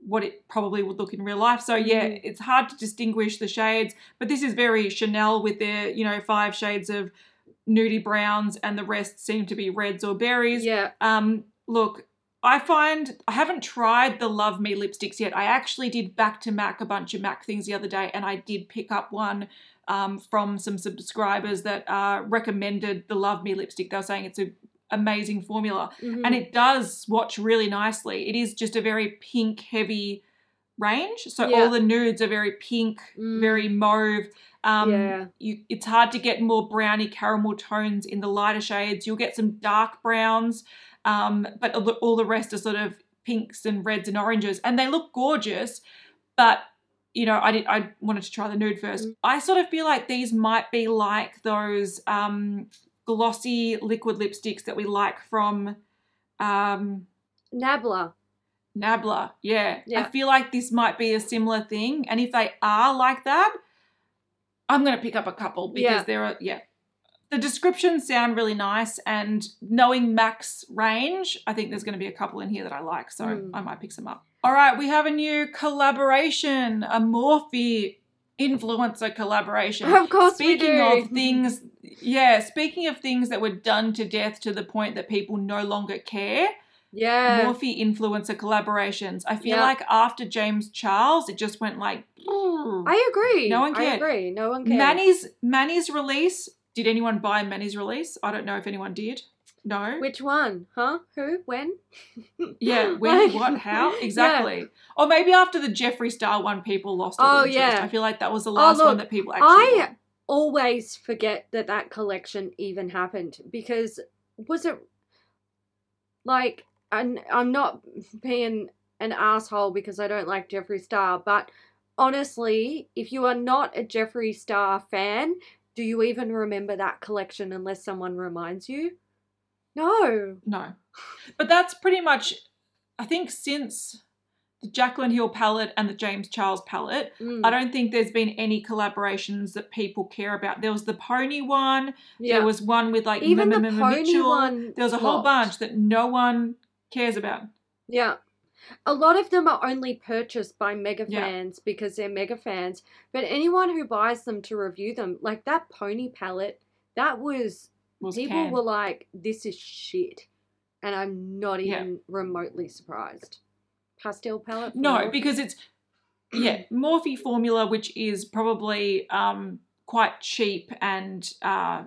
what it probably would look in real life. So yeah, Mhm. it's hard to distinguish the shades, but this is very Chanel with their you know five shades of nudie browns, and the rest seem to be reds or berries. Yeah. Um, look, I find I haven't tried the Love Me lipsticks yet. I actually did back to Mac a bunch of Mac things the other day, and I did pick up one um, from some subscribers that uh, recommended the Love Me lipstick. They were saying it's an amazing formula, mhm. and it does swatch really nicely. It is just a very pink heavy range, so Yeah. all the nudes are very pink, Mm. very mauve. Um, Yeah. you, it's hard to get more browny caramel tones in the lighter shades. You'll get some dark browns, um, but all the, all the rest are sort of pinks and reds and oranges, and they look gorgeous. But you know, I did. I wanted to try the nude first. Mm. I sort of feel like these might be like those um, glossy liquid lipsticks that we like from um, Nabla. Nabla. Yeah. I feel like this might be a similar thing. And if they are like that, I'm going to pick up a couple because Yeah. there are, yeah. The descriptions sound really nice. And knowing Mac's range, I think there's going to be a couple in here that I like. So Mm. I might pick some up. All right, we have a new collaboration, a Morphe influencer collaboration. Of course speaking we do. of things, yeah, speaking of things that were done to death to the point that people no longer care. Yeah. Morphe influencer collaborations. I feel Yeah. like after James Charles, it just went like. I agree. No one cared. I agree. No one cares. Manny's Manny's release. Did anyone buy Manny's release? I don't know if anyone did. No. Which one? Huh? Who? When? Yeah, when, Like- what, how? Yeah. Exactly. Or maybe after the Jeffree Star one, people lost Oh, interest. yeah. I feel like that was the oh, last look, one that people actually I bought. always forget that that collection even happened because was it like and I'm not being an asshole because I don't like Jeffree Star, but honestly, if you are not a Jeffree Star fan, do you even remember that collection unless someone reminds you? No. No. But that's pretty much, I think, since the Jacqueline Hill palette and the James Charles palette, Mm, I don't think there's been any collaborations that people care about. There was the pony one. yeah. There was one with like even the M- M- M- pony Mitchell. one. There was a whole bunch that no one cares about. Yeah. A lot of them are only purchased by mega Yeah. fans because they're mega fans. But anyone who buys them to review them, like that pony palette, that Was people were like, "This is shit," and I'm not Yeah. even remotely surprised. Pastel palette? No, Morphe? because it's yeah, Morphe formula, which is probably um quite cheap and uh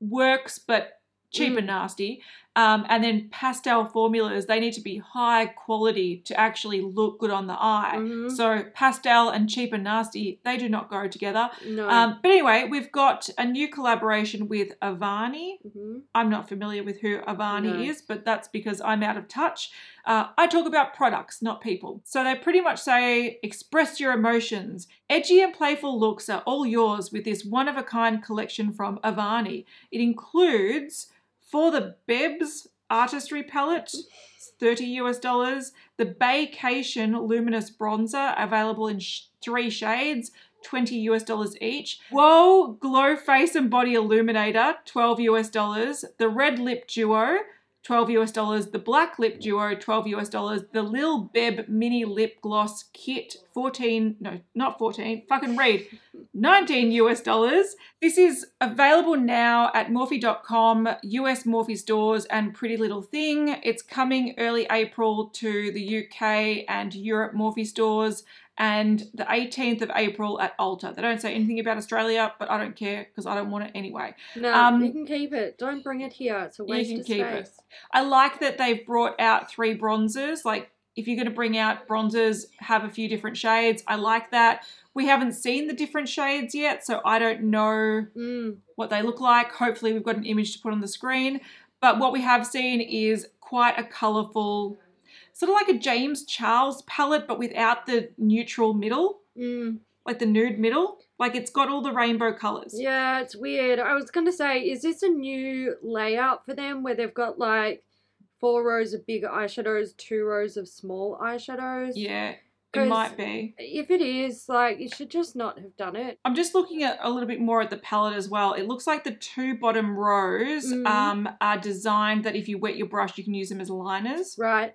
works, but cheap Mm. and nasty. Um, and then pastel formulas, they need to be high quality to actually look good on the eye. Mhm. So pastel and cheap and nasty, they do not go together. no. Um, but anyway, we've got a new collaboration with Avani. Mhm. I'm not familiar with who Avani No. is, but that's because I'm out of touch. Uh, I talk about products, not people. So they pretty much say express your emotions. Edgy and playful looks are all yours with this one of a kind collection from Avani. It includes for the Bebs artistry palette. 30 US dollars. The Baycation Luminous Bronzer, available in sh- three shades, 20 US dollars each. Whoa Glow Face and Body Illuminator, 12 US dollars. The Red Lip Duo, 12 US dollars. The Black Lip Duo, 12 US dollars. The Lil Beb Mini Lip Gloss Kit, 14, no, not 14, fucking read, 19 US dollars. This is available now at Morphe.com, US Morphe stores, and Pretty Little Thing. It's coming early April to the UK and Europe Morphe stores, and the 18th of April at Ulta. They don't say anything about Australia, but I don't care because I don't want it anyway. No, um, you can keep it. Don't bring it here. It's a waste You can of keep it. I like that they've brought out three bronzers. Like, if you're going to bring out bronzers, have a few different shades. I like that. We haven't seen the different shades yet, so I don't know Mm. what they look like. Hopefully, we've got an image to put on the screen. But what we have seen is quite a colourful, sort of like a James Charles palette, but without the neutral middle, Mm. like the nude middle. Like it's got all the rainbow colours. Yeah, it's weird. I was gonna say, is this a new layout for them where they've got like four rows of big eyeshadows, two rows of small eyeshadows? Yeah, it might be. If it is, like, you should just not have done it. I'm just looking at a little bit more at the palette as well. It looks like the two bottom rows Mhm. um, are designed that if you wet your brush, you can use them as liners, Right.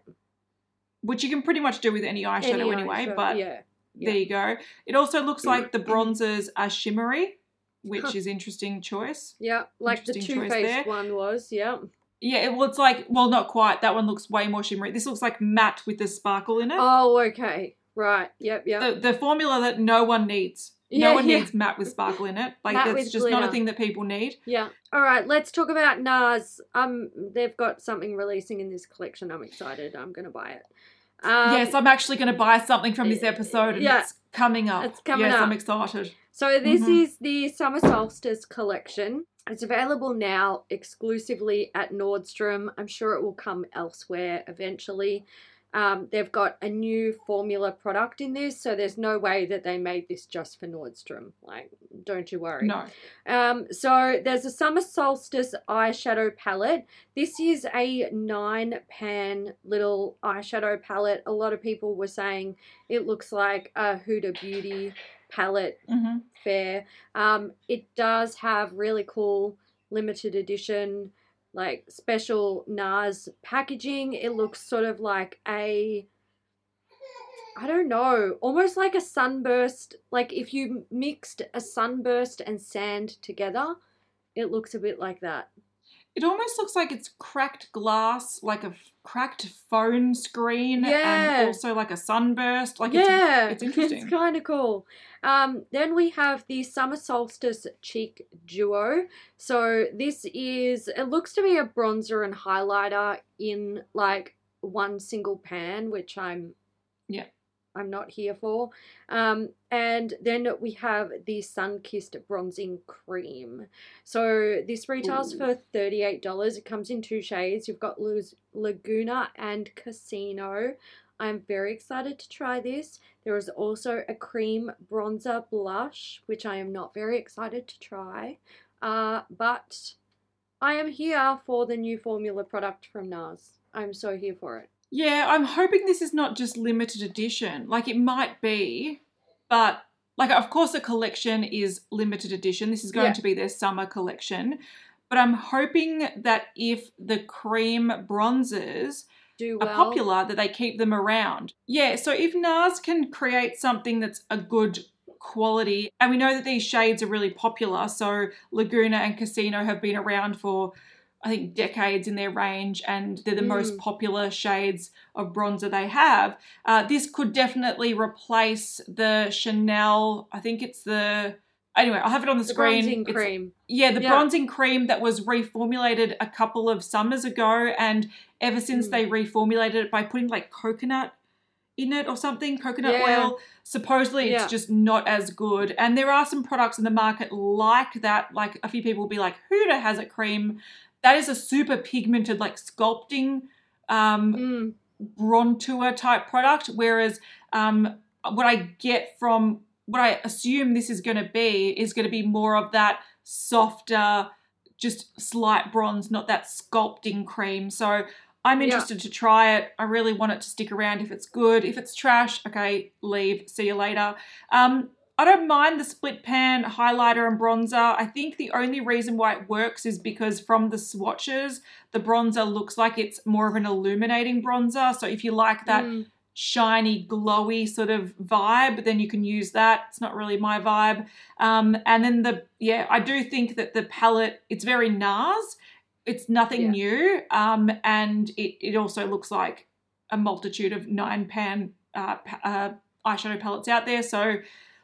which you can pretty much do with any eyeshadow Any anyway. eyeshadow, But yeah. there you go. It also looks like the bronzers are shimmery, which Huh. is interesting choice. Yeah, like the Too Faced one was, yeah. Yeah, it, well, it's like well, not quite. That one looks way more shimmery. This looks like matte with the sparkle in it. Oh, okay. Right. Yep, yep. The, the formula that no one needs. Yeah, no one yeah. needs matte with sparkle in it. Like Matte that's just not a thing that people need. Yeah. All right, let's talk about NARS. Um, they've got something releasing in this collection. I'm excited. I'm going to buy it. Um, yes, I'm actually going to buy something from this episode, and yeah, it's coming up. it's coming yes, up. I'm excited. So this Mhm. is the Summer Solstice collection. It's available now exclusively at Nordstrom. I'm sure it will come elsewhere eventually. Um, they've got a new formula product in this, so there's no way that they made this just for Nordstrom. Like, don't you worry. No, Um, so there's a summer solstice eyeshadow palette. This is a nine pan little eyeshadow palette. A lot of people were saying it looks like a Huda Beauty palette hmm fair. Um, it does have really cool limited edition, like special NARS packaging. It looks sort of like a I don't know, almost like a sunburst. Like if you mixed a sunburst and sand together, it looks a bit like that. It almost looks like it's cracked glass, like a f- cracked phone screen, Yeah. and also like a sunburst. Like yeah, it's, it's interesting. It's kind of cool. Um, then we have the Summer Solstice Cheek Duo. So this is it looks to be a bronzer and highlighter in like one single pan, which I'm Yeah. I'm not here for. Um, and then we have the Sun Kissed Bronzing Cream. So this retails Ooh. for $38. It comes in two shades. You've got Laguna and Casino. I'm very excited to try this. There is also a cream bronzer blush, which I am not very excited to try. Uh, but I am here for the new formula product from NARS. I'm so here for it. Yeah, I'm hoping this is not just limited edition. Like it might be, but like of course the collection is limited edition. This is going Yeah. to be their summer collection. But I'm hoping that if the cream bronzers Do are popular, that they keep them around. Yeah, so if NARS can create something that's a good quality, and we know that these shades are really popular, so Laguna and Casino have been around for I think decades in their range, and they're the most Mm. popular shades of bronzer they have. Uh, this could definitely replace the Chanel. I think it's the anyway. I'll have it on the, The screen. bronzing It's- cream. yeah, the Yeah. bronzing cream that was reformulated a couple of summers ago, and ever since Mm. they reformulated it by putting like coconut in it or something, coconut Yeah. oil, supposedly it's Yeah. just not as good. And there are some products in the market like that. Like a few people will be like, Huda has a cream that is a super pigmented, like sculpting um, Mm. bronzer type product, whereas um, what I get from what I assume this is going to be is going to be more of that softer, just slight bronze, not that sculpting cream. So I'm Yeah. interested to try it. I really want it to stick around if it's good. If it's trash, okay, leave. See you later. Um, I don't mind the split pan highlighter and bronzer. I think the only reason why it works is because from the swatches, the bronzer looks like it's more of an illuminating bronzer. So if you like that Mm. Shiny, glowy sort of vibe, then you can use that. It's not really my vibe. Um, and then the yeah, I do think that the palette it's very NARS. It's nothing Yeah. new, um, and it it also looks like a multitude of nine pan uh, uh, eyeshadow palettes out there. So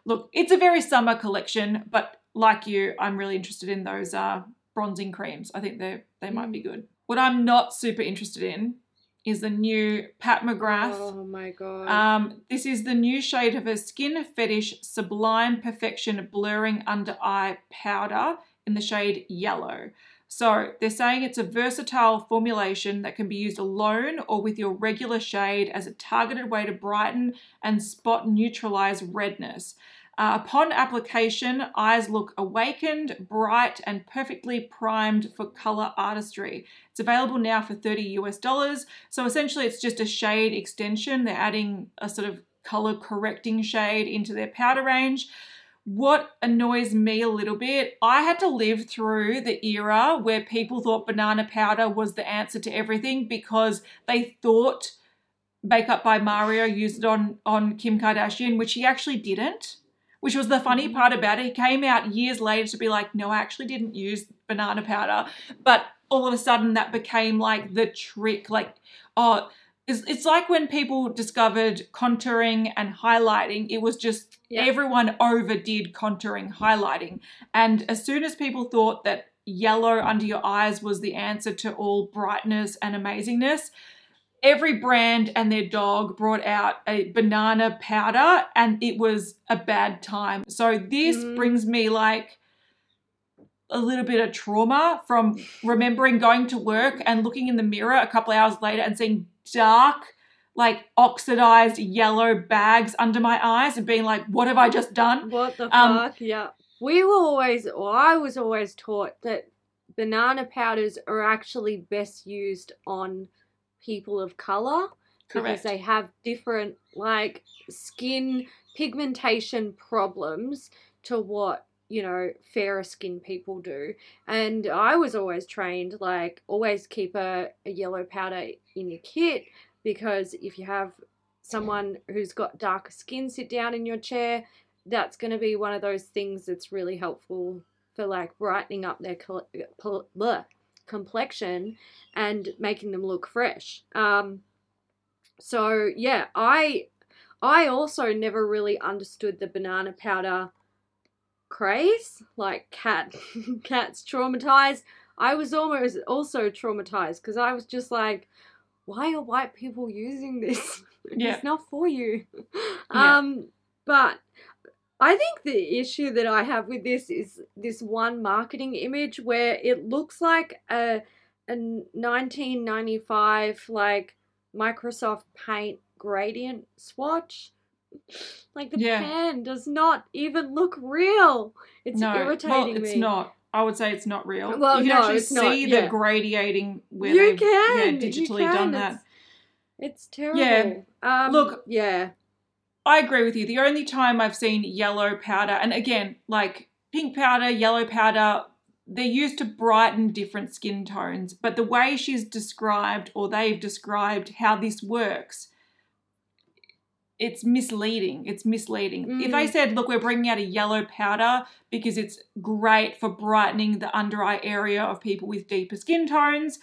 look, it's a very summer collection, but like you, I'm really interested in those uh, bronzing creams. I think they they might be good. What I'm not super interested in is the new Pat McGrath. Oh my god. Um, this is the new shade of her Skin Fetish Sublime Perfection Blurring Under Eye Powder in the shade Yellow. So they're saying it's a versatile formulation that can be used alone or with your regular shade as a targeted way to brighten and spot neutralize redness. Uh, upon application, eyes look awakened, bright, and perfectly primed for color artistry. It's available now for 30 US dollars. So essentially, it's just a shade extension. They're adding a sort of color correcting shade into their powder range. What annoys me a little bit, I had to live through the era where people thought banana powder was the answer to everything because they thought Makeup by Mario used it on, on Kim Kardashian, which he actually didn't. Which was the funny mm. part about it. He came out years later to be like, no, I actually didn't use banana powder. But all of a sudden that became like the trick. Like, oh, it's, it's like when people discovered contouring and highlighting, it was just Yeah. everyone overdid contouring, highlighting. And as soon as people thought that yellow under your eyes was the answer to all brightness and amazingness, every brand and their dog brought out a banana powder and it was a bad time. So this Mm. brings me like a little bit of trauma from remembering going to work and looking in the mirror a couple hours later and seeing dark like oxidized yellow bags under my eyes and being like what have I just done? what the um, fuck? Yeah. We were always, or I was always taught that banana powders are actually best used on people of color because they have different like skin pigmentation problems to what you know fairer skin people do. And i was always trained like always keep a, a yellow powder in your kit because if you have someone who's got darker skin sit down in your chair, that's going to be one of those things that's really helpful for like brightening up their uh, pol- bleh, complexion and making them look fresh. Um, so yeah, I I also never really understood the banana powder craze. Like cat cats traumatized. I was almost also traumatized because I was just like, why are white people using this? Yeah. it's not for you. Yeah. Um, but I think the issue that I have with this is this one marketing image where it looks like a a 1995 like Microsoft Paint gradient swatch. Like the Yeah. pan does not even look real. It's no, irritating well, it's me. not. I would say it's not real. Well, you can no, actually it's see not, the yeah. gradiating where you they've can yeah, you digitally can, done that. It's, it's terrible. Yeah. Um, Look, yeah. I agree with you. The only time I've seen yellow powder, and again, like pink powder, yellow powder, they're used to brighten different skin tones. But the way she's described, or they've described how this works, it's misleading. It's misleading. If they Mm. said, look, we're bringing out a yellow powder because it's great for brightening the under eye area of people with deeper skin tones,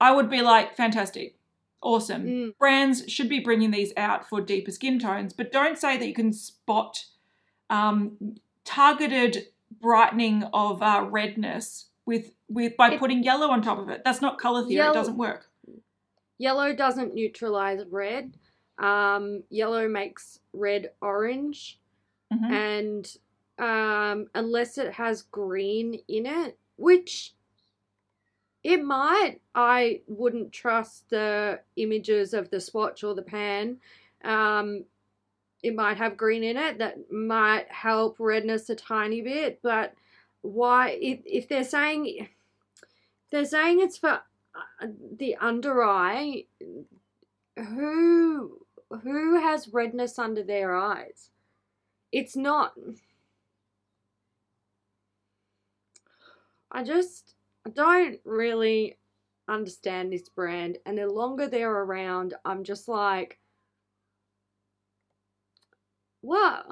I would be like, fantastic. Awesome Mm. brands should be bringing these out for deeper skin tones, but don't say that you can spot um, targeted brightening of uh, redness with with by It- putting yellow on top of it. That's not color theory. Yellow- It doesn't work. Yellow doesn't neutralize red. Um, yellow makes red orange, Mhm. and um, unless it has green in it, which it might, I wouldn't trust the images of the swatch or the pan. Um, it might have green in it that might help redness a tiny bit, but why? If, if they're saying they're saying it's for uh, the under eye, who who has redness under their eyes? It's not. I just don't really understand this brand, and the longer they're around, I'm just like, what?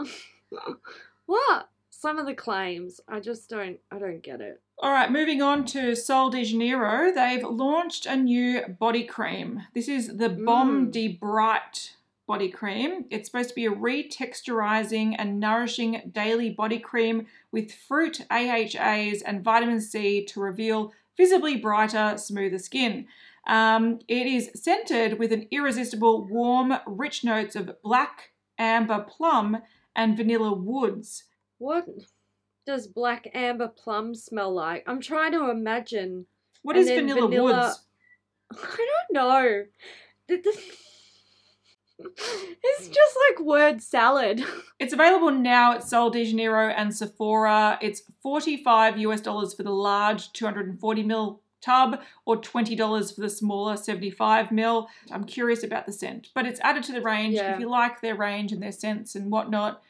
what? Some of the claims, I just don't, I don't get it. All right, moving on to Sol de Janeiro. They've launched a new body cream. This is the Bom Mm. Dia Bright body cream. It's supposed to be a retexturizing and nourishing daily body cream with fruit, AHAs, and vitamin C to reveal visibly brighter, smoother skin. Um, it is scented with an irresistible, warm, rich notes of black, amber, plum, and vanilla woods. What does black amber plum smell like? I'm trying to imagine. What And is vanilla, vanilla- woods? I don't know. It's just like word salad. It's available now at Sol de Janeiro and Sephora. It's 45 US dollars for the large 240 ml tub or $20 for the smaller 75 ml. I'm curious about the scent, but it's added to the range. Yeah. If you like their range and their scents and whatnot,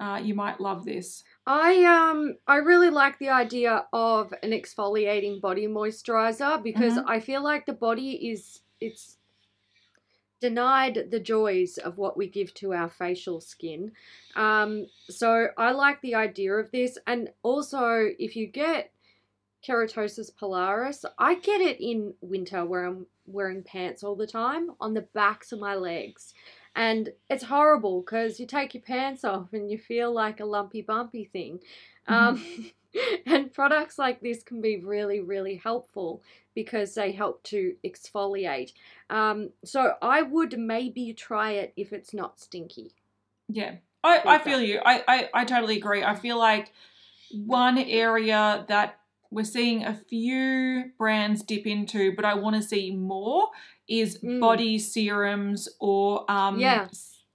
uh, you might love this. I um I really like the idea of an exfoliating body moisturizer because Mhm. I feel like the body is it's denied the joys of what we give to our facial skin. Um so I like the idea of this and also if you get keratosis pilaris, I get it in winter where I'm wearing pants all the time on the backs of my legs. And it's horrible because you take your pants off and you feel like a lumpy bumpy thing. Um, and products like this can be really, really helpful because they help to exfoliate. Um, so I would maybe try it if it's not stinky. Yeah, I, I feel you. I, I, I totally agree. I feel like one area that we're seeing a few brands dip into, but I want to see more, is Mm. body serums or um, Yeah.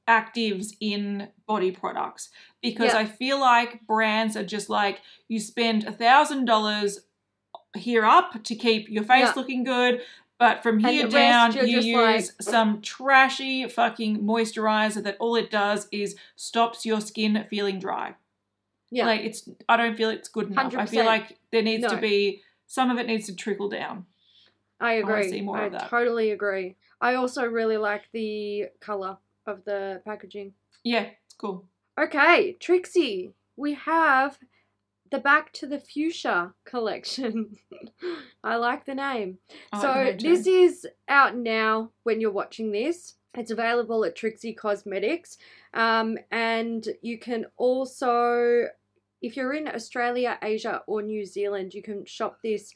Actives in body products. Because Yeah. I feel like brands are just like, you spend a thousand dollars here up to keep your face Yeah. looking good. But from here down, rest, you use like- some trashy fucking moisturizer that all it does is stops your skin feeling dry. Yeah. Like it's I don't feel it's good enough. I feel like there needs to be some of it needs to trickle down. I agree. I that. totally agree. I also really like the color of the packaging. Yeah, it's cool. Okay, Trixie, we have the Back to the Fuchsia collection. I like the name. I so like the name this is out now when you're watching this. It's available at Trixie Cosmetics. Um, and you can also, if you're in Australia, Asia, or New Zealand, you can shop this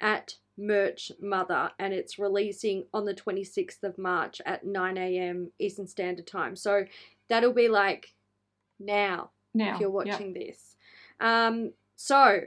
at Merch Mother, and it's releasing on the 26th of March at 9 a.m. Eastern Standard Time. So that'll be like now now if you're Yep. watching this. Um, so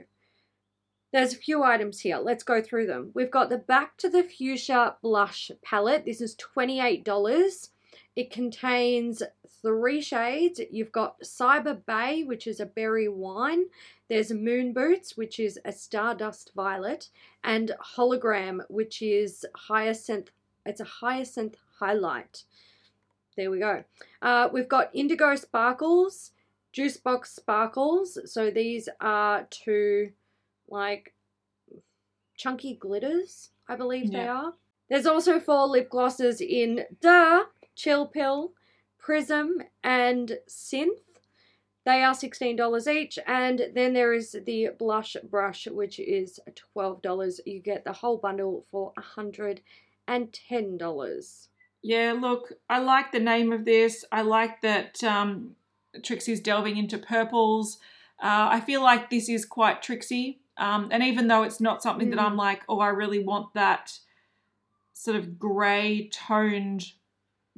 there's a few items here. Let's go through them. We've got the Back to the Fuchsia blush palette. This is $28. It contains three shades. You've got Cyber Bay, which is a berry wine. There's Moon Boots, which is a stardust violet, and Hologram, which is hyacinth. It's a hyacinth highlight. There we go. Uh, we've got Indigo Sparkles, Juice Box Sparkles. So these are two like chunky glitters, I believe they are. There's also four lip glosses in Duh, Chill Pill, Prism, and Synth. They are $16 each. And then there is the blush brush, which is $12. You get the whole bundle for $110. Yeah, look, I like the name of this. I like that um, Trixie's delving into purples. Uh, I feel like this is quite Trixie. Um, and even though it's not something that Mm. I'm like, oh, I really want that sort of grey toned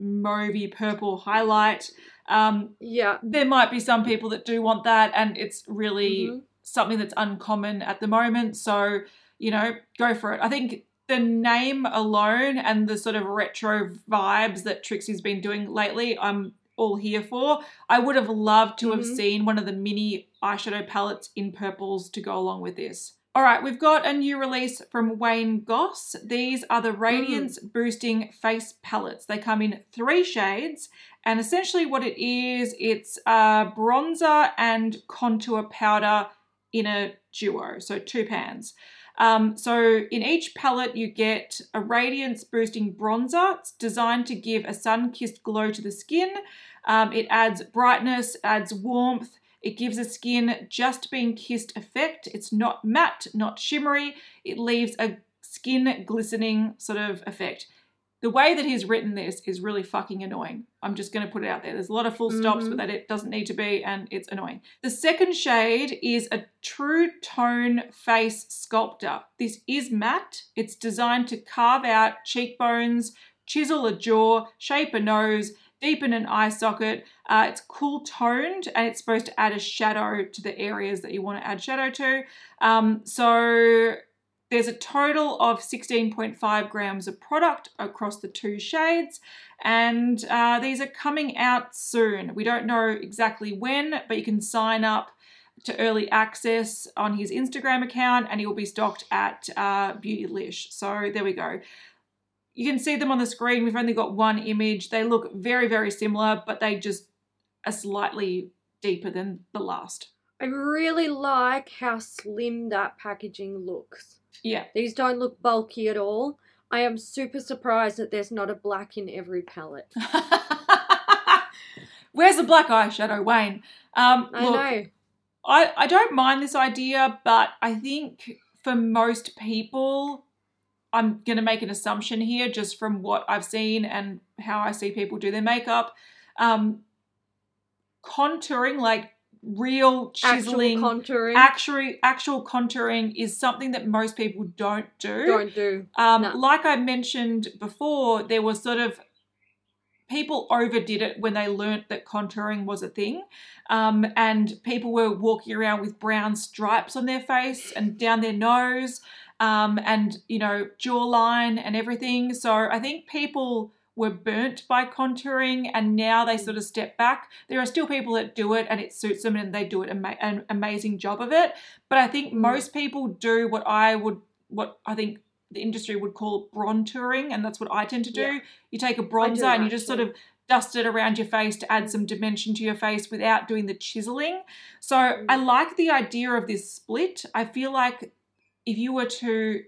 mauvey purple highlight, um, Yeah. there might be some people that do want that. And it's really Mhm. something that's uncommon at the moment. So, you know, go for it. I think the name alone and the sort of retro vibes that Trixie's been doing lately, I'm all here for. I would have loved to have Mhm. seen one of the mini eyeshadow palettes in purples to go along with this. All right, we've got a new release from Wayne Goss. These are the Radiance Boosting Face Palettes. They come in three shades, and essentially what it is, it's a bronzer and contour powder in a duo, so two pans. Um, so in each palette, you get a radiance boosting bronzer. It's designed to give a sun kissed glow to the skin. Um, it adds brightness, adds warmth. It gives a skin just being kissed effect. It's not matte, not shimmery. It leaves a skin glistening sort of effect. The way that he's written this is really fucking annoying. I'm just going to put it out there. There's a lot of full stops, Mhm. but that it doesn't need to be, and it's annoying. The second shade is a True Tone Face Sculptor. This is matte. It's designed to carve out cheekbones, chisel a jaw, shape a nose, deepen an eye socket. Uh, it's cool toned and it's supposed to add a shadow to the areas that you want to add shadow to. Um, so there's a total of 16.5 grams of product across the two shades, and uh, these are coming out soon. We don't know exactly when, but you can sign up to early access on his Instagram account, and he will be stocked at uh, Beautylish. So there we go. You can see them on the screen. We've only got one image. They look very, very similar, but they just are slightly deeper than the last. I really like how slim that packaging looks. Yeah. These don't look bulky at all. I am super surprised that there's not a black in every palette. Where's the black eyeshadow, Wayne? Um, I look, know. I, I don't mind this idea, but I think for most people, I'm going to make an assumption here just from what I've seen and how I see people do their makeup. Um, contouring, like real chiseling, Actual contouring. actually actual contouring is something that most people don't do. don't do. Um, No. Like I mentioned before, there was sort of people overdid it when they learnt that contouring was a thing. Um, and people were walking around with brown stripes on their face and down their nose um, and, you know, jawline and everything. So I think people were burnt by contouring and now they sort of step back. There are still people that do it and it suits them and they do it ama- an amazing job of it. But I think Mm. most people do what I would, what I think the industry would call bronzering, and that's what I tend to do. Yeah. You take a bronzer and you just sort of dust it around your face to add some dimension to your face without doing the chiseling. So I Mm. like the idea of this split. I feel like if you were to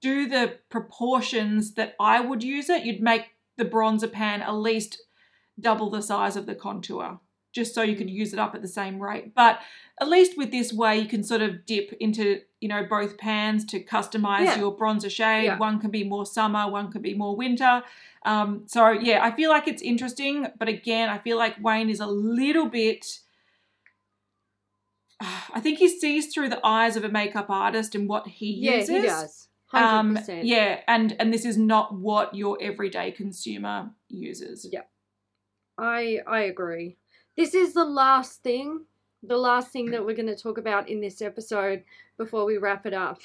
do the proportions that I would use it, you'd make the bronzer pan at least double the size of the contour just so you could use it up at the same rate. But at least with this way, you can sort of dip into, you know, both pans to customize Yeah. your bronzer shade. Yeah. One can be more summer, one could be more winter. Um, so yeah, I feel like it's interesting, but again, I feel like Wayne is a little bit. I think he sees through the eyes of a makeup artist and what he Yeah, uses. he does. Um, 100%. yeah, and and this is not what your everyday consumer uses. Yeah. I I agree. This is the last thing, the last thing that we're going to talk about in this episode before we wrap it up.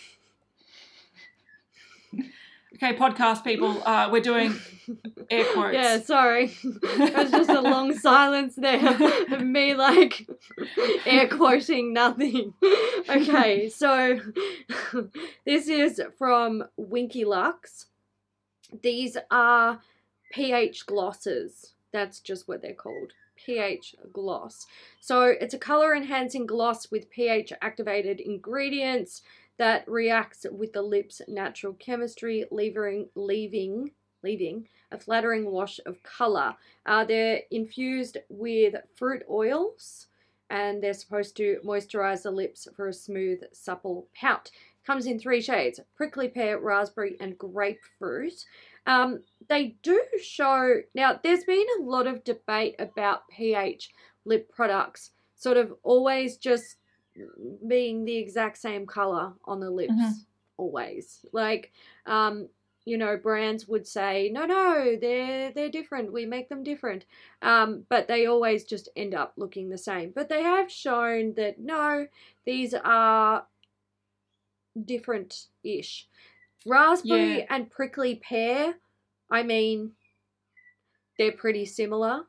Okay, podcast people, uh, we're doing air quotes. Yeah, sorry. There's just a long silence there of me like air quoting nothing. Okay, so this is from Winky Lux. These are pH glosses. That's just what they're called. pH gloss. So it's a color enhancing gloss with pH activated ingredients that reacts with the lips' natural chemistry, leaving leaving leaving a flattering wash of color. Uh, they're infused with fruit oils and they're supposed to moisturize the lips for a smooth, supple pout. Comes in three shades prickly pear, raspberry, and grapefruit. Um, they do show now, there's been a lot of debate about pH lip products, sort of always just being the exact same color on the lips, Mhm. always. Like, um, you know, brands would say, no, no, they're they're different. We make them different. Um, but they always just end up looking the same. But they have shown that no, these are different-ish. Raspberry Yeah. and prickly pear, I mean, they're pretty similar.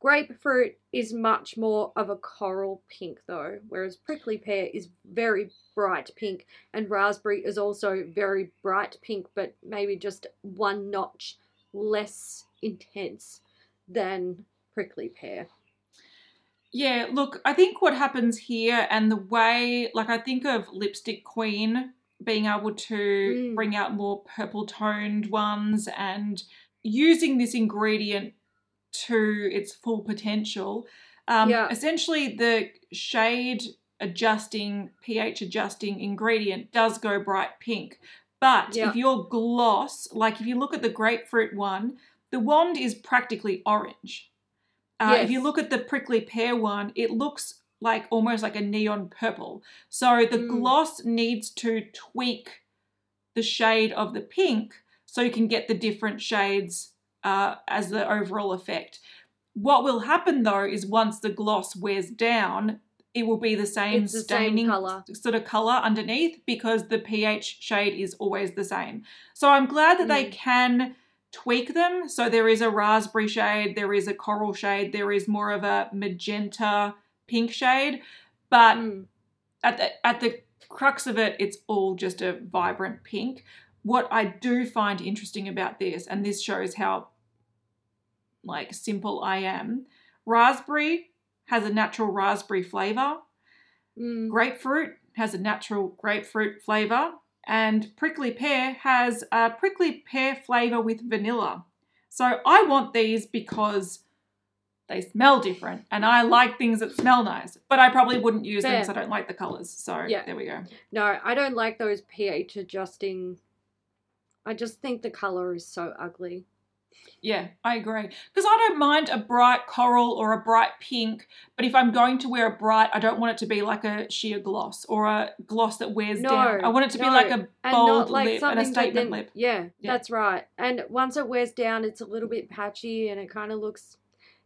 Grapefruit is much more of a coral pink though, whereas prickly pear is very bright pink and raspberry is also very bright pink, but maybe just one notch less intense than prickly pear. Yeah, look, I think what happens here and the way, like, I think of Lipstick Queen being able to Mm. bring out more purple toned ones and using this ingredient to its full potential. Um, Yeah. Essentially, the shade adjusting, pH adjusting ingredient does go bright pink. But Yeah. if your gloss, like if you look at the grapefruit one, the wand is practically orange. Uh, If you look at the prickly pear one, it looks like almost like a neon purple. So the Mm. gloss needs to tweak the shade of the pink so you can get the different shades uh, as the overall effect. What will happen though is once the gloss wears down, it will be the same the same staining colour. sort of color underneath because the pH shade is always the same. So I'm glad that they Mm. can tweak them. So there is a raspberry shade, there is a coral shade, there is more of a magenta pink shade, but Mm. at the at the crux of it, it's all just a vibrant pink. What I do find interesting about this, and this shows how like simple I am, raspberry has a natural raspberry flavor. Mm. Grapefruit has a natural grapefruit flavor, and prickly pear has a prickly pear flavor with vanilla. So I want these because they smell different, and I like things that smell nice. But I probably wouldn't use them because I don't like the colors. So Yeah. there we go. No, I don't like those pH adjusting. I just think the color is so ugly. Yeah, I agree. Because I don't mind a bright coral or a bright pink, but if I'm going to wear a bright, I don't want it to be like a sheer gloss or a gloss that wears No, down. I want it to be like a bold like lip and a statement then, lip. Yeah, Yeah. that's right. And once it wears down, it's a little bit patchy and it kind of looks,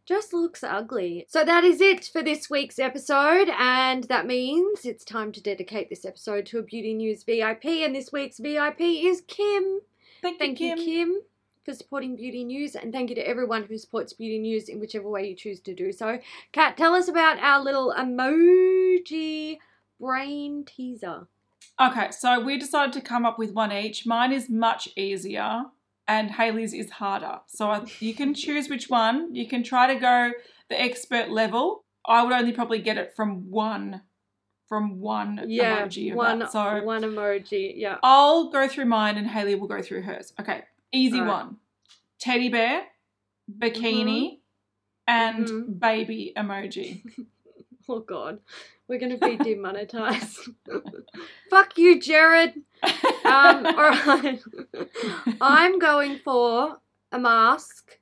just looks ugly. So that is it for this week's episode. And that means it's time to dedicate this episode to a Beauty News VIP. And this week's VIP is Kim. Thank, Thank you, you, Kim. For supporting Beauty News, and thank you to everyone who supports Beauty News in whichever way you choose to do so. Kat, tell us about our little emoji brain teaser. Okay, so we decided to come up with one each. Mine is much easier, and Haley's is harder. So I, you can choose which one. You can try to go the expert level. I would only probably get it from one, from one Yeah, emoji of one. So one emoji. Yeah. I'll go through mine, and Haley will go through hers. Okay, easy Alright. one: teddy bear, bikini, and Mhm. baby emoji. Oh god, we're gonna be demonetized. Fuck you, Jared. Um, alright. I'm going for a mask,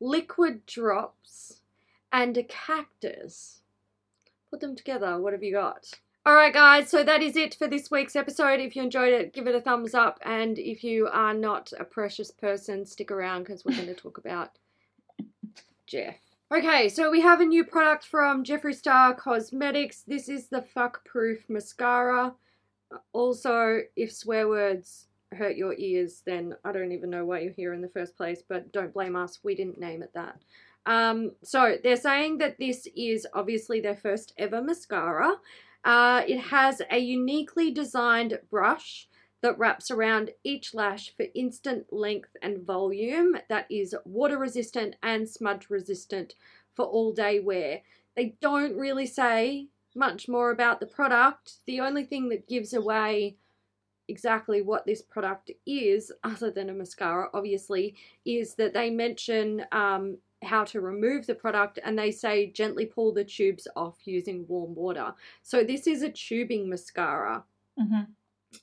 liquid drops, and a cactus. Put them together. What have you got? Alright, guys, so that is it for this week's episode. If you enjoyed it, give it a thumbs up. And if you are not a precious person, stick around because we're going to talk about Jeff. Okay, so we have a new product from Jeffree Star Cosmetics. This is the Fuck Proof Mascara. Also, if swear words hurt your ears, then I don't even know why you're here in the first place, but don't blame us. We didn't name it that. Um, so they're saying that this is obviously their first ever mascara. Uh, it has a uniquely designed brush that wraps around each lash for instant length and volume that is water resistant and smudge resistant for all day wear. They don't really say much more about the product. The only thing that gives away exactly what this product is, other than a mascara, obviously, is that they mention um, how to remove the product and they say gently pull the tubes off using warm water. So, this is a tubing mascara. hmm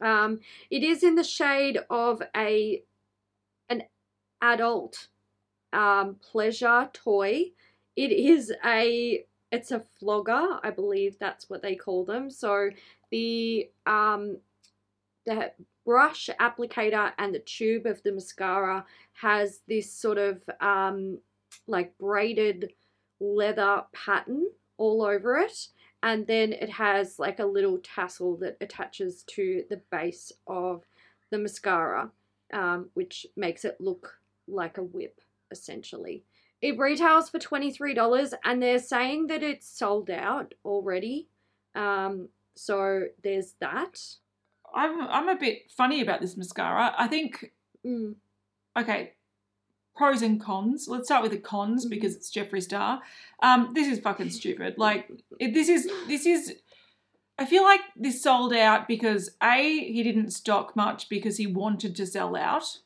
Um, it is in the shade of a an adult um, pleasure toy. It is a it's a flogger, I believe that's what they call them. So the um, the brush applicator and the tube of the mascara has this sort of um, like braided leather pattern all over it and then it has like a little tassel that attaches to the base of the mascara, um, which makes it look like a whip essentially. It retails for $23 and they're saying that it's sold out already. Um, so there's that. I'm I'm a bit funny about this mascara. I think Mm, okay, pros and cons. Let's start with the cons Mhm. because it's Jeffree Star. Um, this is fucking stupid. Like it, this is this is. I feel like this sold out because a he didn't stock much because he wanted to sell out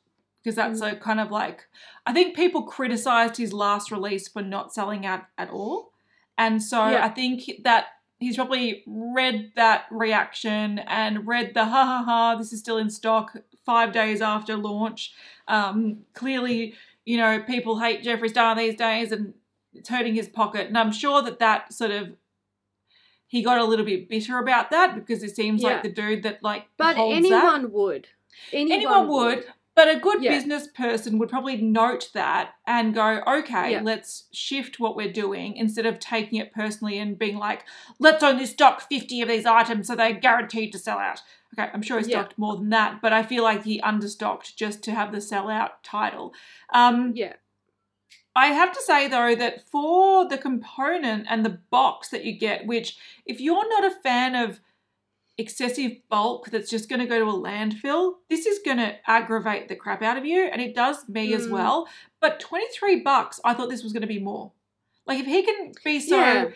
because that's a kind of like I think people criticized his last release for not selling out at all, and so Yeah. I think that he's probably read that reaction and read the ha ha ha this is still in stock five days after launch. Um, clearly, you know people hate Jeffree Star these days and it's hurting his pocket, and I'm sure that that sort of he got a little bit bitter about that because it seems Yeah. like the dude that like but anyone that. would. Anyone, anyone would but a good Yeah. business person would probably note that and go okay Yeah. let's shift what we're doing instead of taking it personally and being like let's only stock 50 of these items so they're guaranteed to sell out okay i'm sure he Yeah. stocked more than that but i feel like he understocked just to have the sell out title um, Yeah. I have to say though that for the component and the box that you get, which if you're not a fan of excessive bulk that's just going to go to a landfill, this is going to aggravate the crap out of you, and it does me as Mm. well. But 23 bucks, I thought this was going to be more. Like if he can be so Yeah.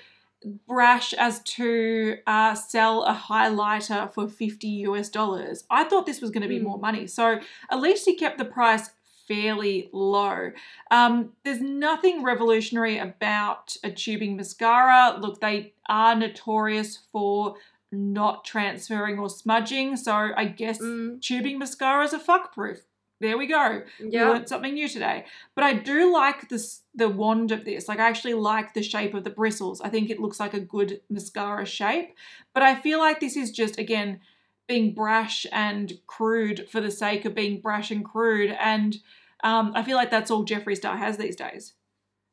Brash as to uh, sell a highlighter for 50 US dollars. I thought this was going to be Mm. more money. So at least he kept the price fairly low. Um, there's nothing revolutionary about a tubing mascara. Look, they are notorious for not transferring or smudging. So I guess Mm, tubing mascaras are fuck proof. There we go. We yeah. learned something new today. But I do like this the wand of this. Like I actually like the shape of the bristles. I think it looks like a good mascara shape. But I feel like this is just again being brash and crude for the sake of being brash and crude. And um, I feel like that's all Jeffree Star has these days.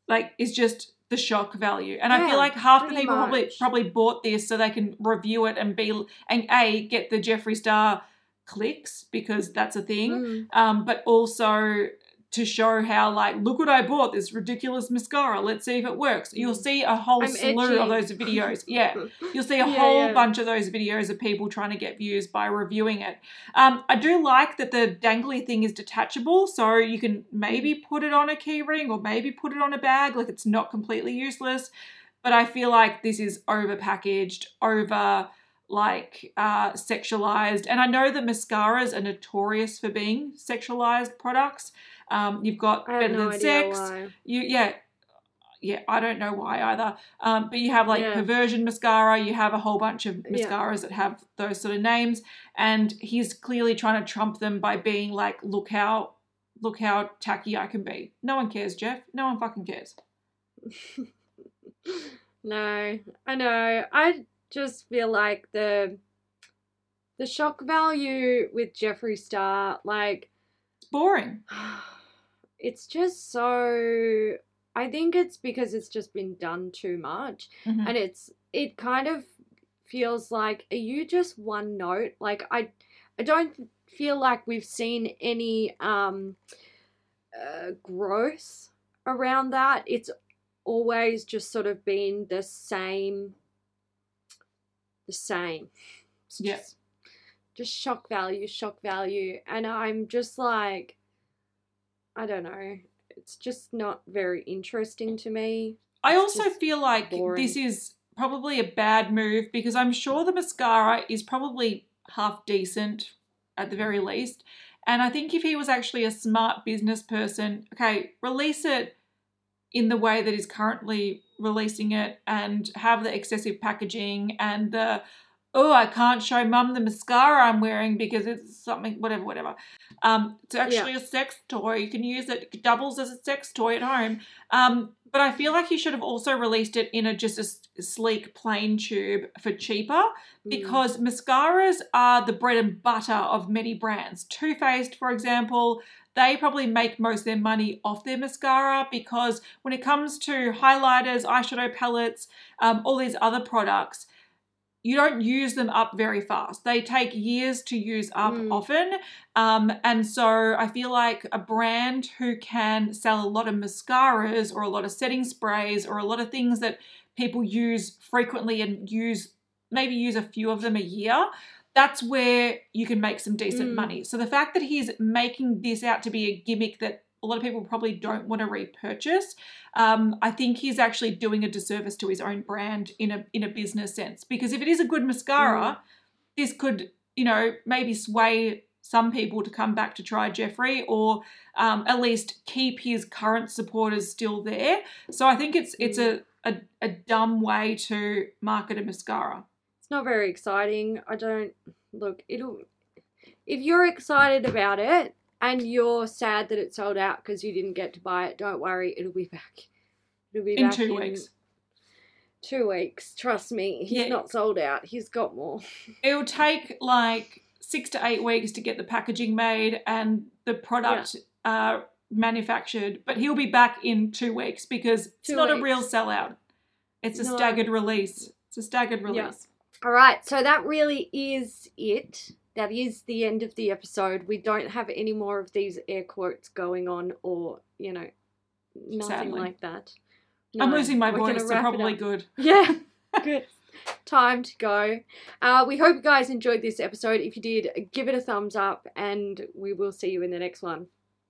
Like it's just the shock value. And I feel like half the people probably probably bought this so they can review it and be and a get the Jeffree Star clicks because that's a thing Mm, um, but also to show how like look what I bought this ridiculous mascara. Let's see if it works. You'll see a whole I'm slew of those videos. Yeah, you'll see a Yeah, whole yeah. bunch of those videos of people trying to get views by reviewing it. Um, I do like that the dangly thing is detachable, so you can maybe Mm. put it on a keyring or maybe put it on a bag. Like it's not completely useless. But I feel like this is over packaged, over like uh, sexualized. And I know that mascaras are notorious for being sexualized products. Um, you've got better no than sex. why. You yeah. yeah, I don't know why either. Um, but you have like Yeah. perversion mascara. You have a whole bunch of Yeah. mascaras that have those sort of names, and he's clearly trying to trump them by being like, look how, look how tacky I can be. No one cares, Jeff. No one fucking cares. no, I know. I just feel like the the shock value with Jeffree Star, like It's boring. it's just so I think it's because it's just been done too much Mhm. and it's it kind of feels like are you just one note like I I don't feel like we've seen any um uh, growth around that it's always just sort of been the same the same It's Yeah. just, just shock value shock value and i'm just like i don't know it's just not very interesting to me I It's also feel like boring. this is probably a bad move because I'm sure the mascara is probably half decent at the very least. And I think if he was actually a smart business person, okay, release it in the way that is currently releasing it and have the excessive packaging and the oh I can't show mum the mascara I'm wearing because it's something whatever whatever. Um, it's actually a sex toy. You can use it. It doubles as a sex toy at home. Um, but I feel like he should have also released it in a just a sleek plain tube for cheaper Mm. because mascaras are the bread and butter of many brands. Too Faced, for example, they probably make most of their money off their mascara because when it comes to highlighters, eyeshadow palettes, um, all these other products, you don't use them up very fast. They take years to use up Mm. often. Um, and so I feel like a brand who can sell a lot of mascaras or a lot of setting sprays or a lot of things that people use frequently and use maybe use a few of them a year that's where you can make some decent Mm. money so the fact that he's making this out to be a gimmick that a lot of people probably don't want to repurchase um, i think he's actually doing a disservice to his own brand in a in a business sense because if it is a good mascara this could you know maybe sway some people to come back to try Jeffree or um, at least keep his current supporters still there. So I think it's it's a, a, a dumb way to market a mascara. It's not very exciting i don't look it'll if you're excited about it and you're sad that it sold out because you didn't get to buy it don't worry it'll be back it'll be back In back two weeks. two weeks trust me he's Yeah. not sold out he's got more It will take like six to eight weeks to get the packaging made and the product uh, manufactured, but he'll be back in two weeks because it's Two not a weeks. real sellout. It's a No. staggered release. It's a staggered Yeah. All right, so that really is it. That is the end of the episode. We don't have any more of these air quotes going on, or you know, nothing Sadly. like that. I'm losing my voice, so probably good. Yeah, good. Time to go. Uh, we hope you guys enjoyed this episode. If you did, give it a thumbs up, and we will see you in the next one.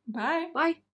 Bye. Bye.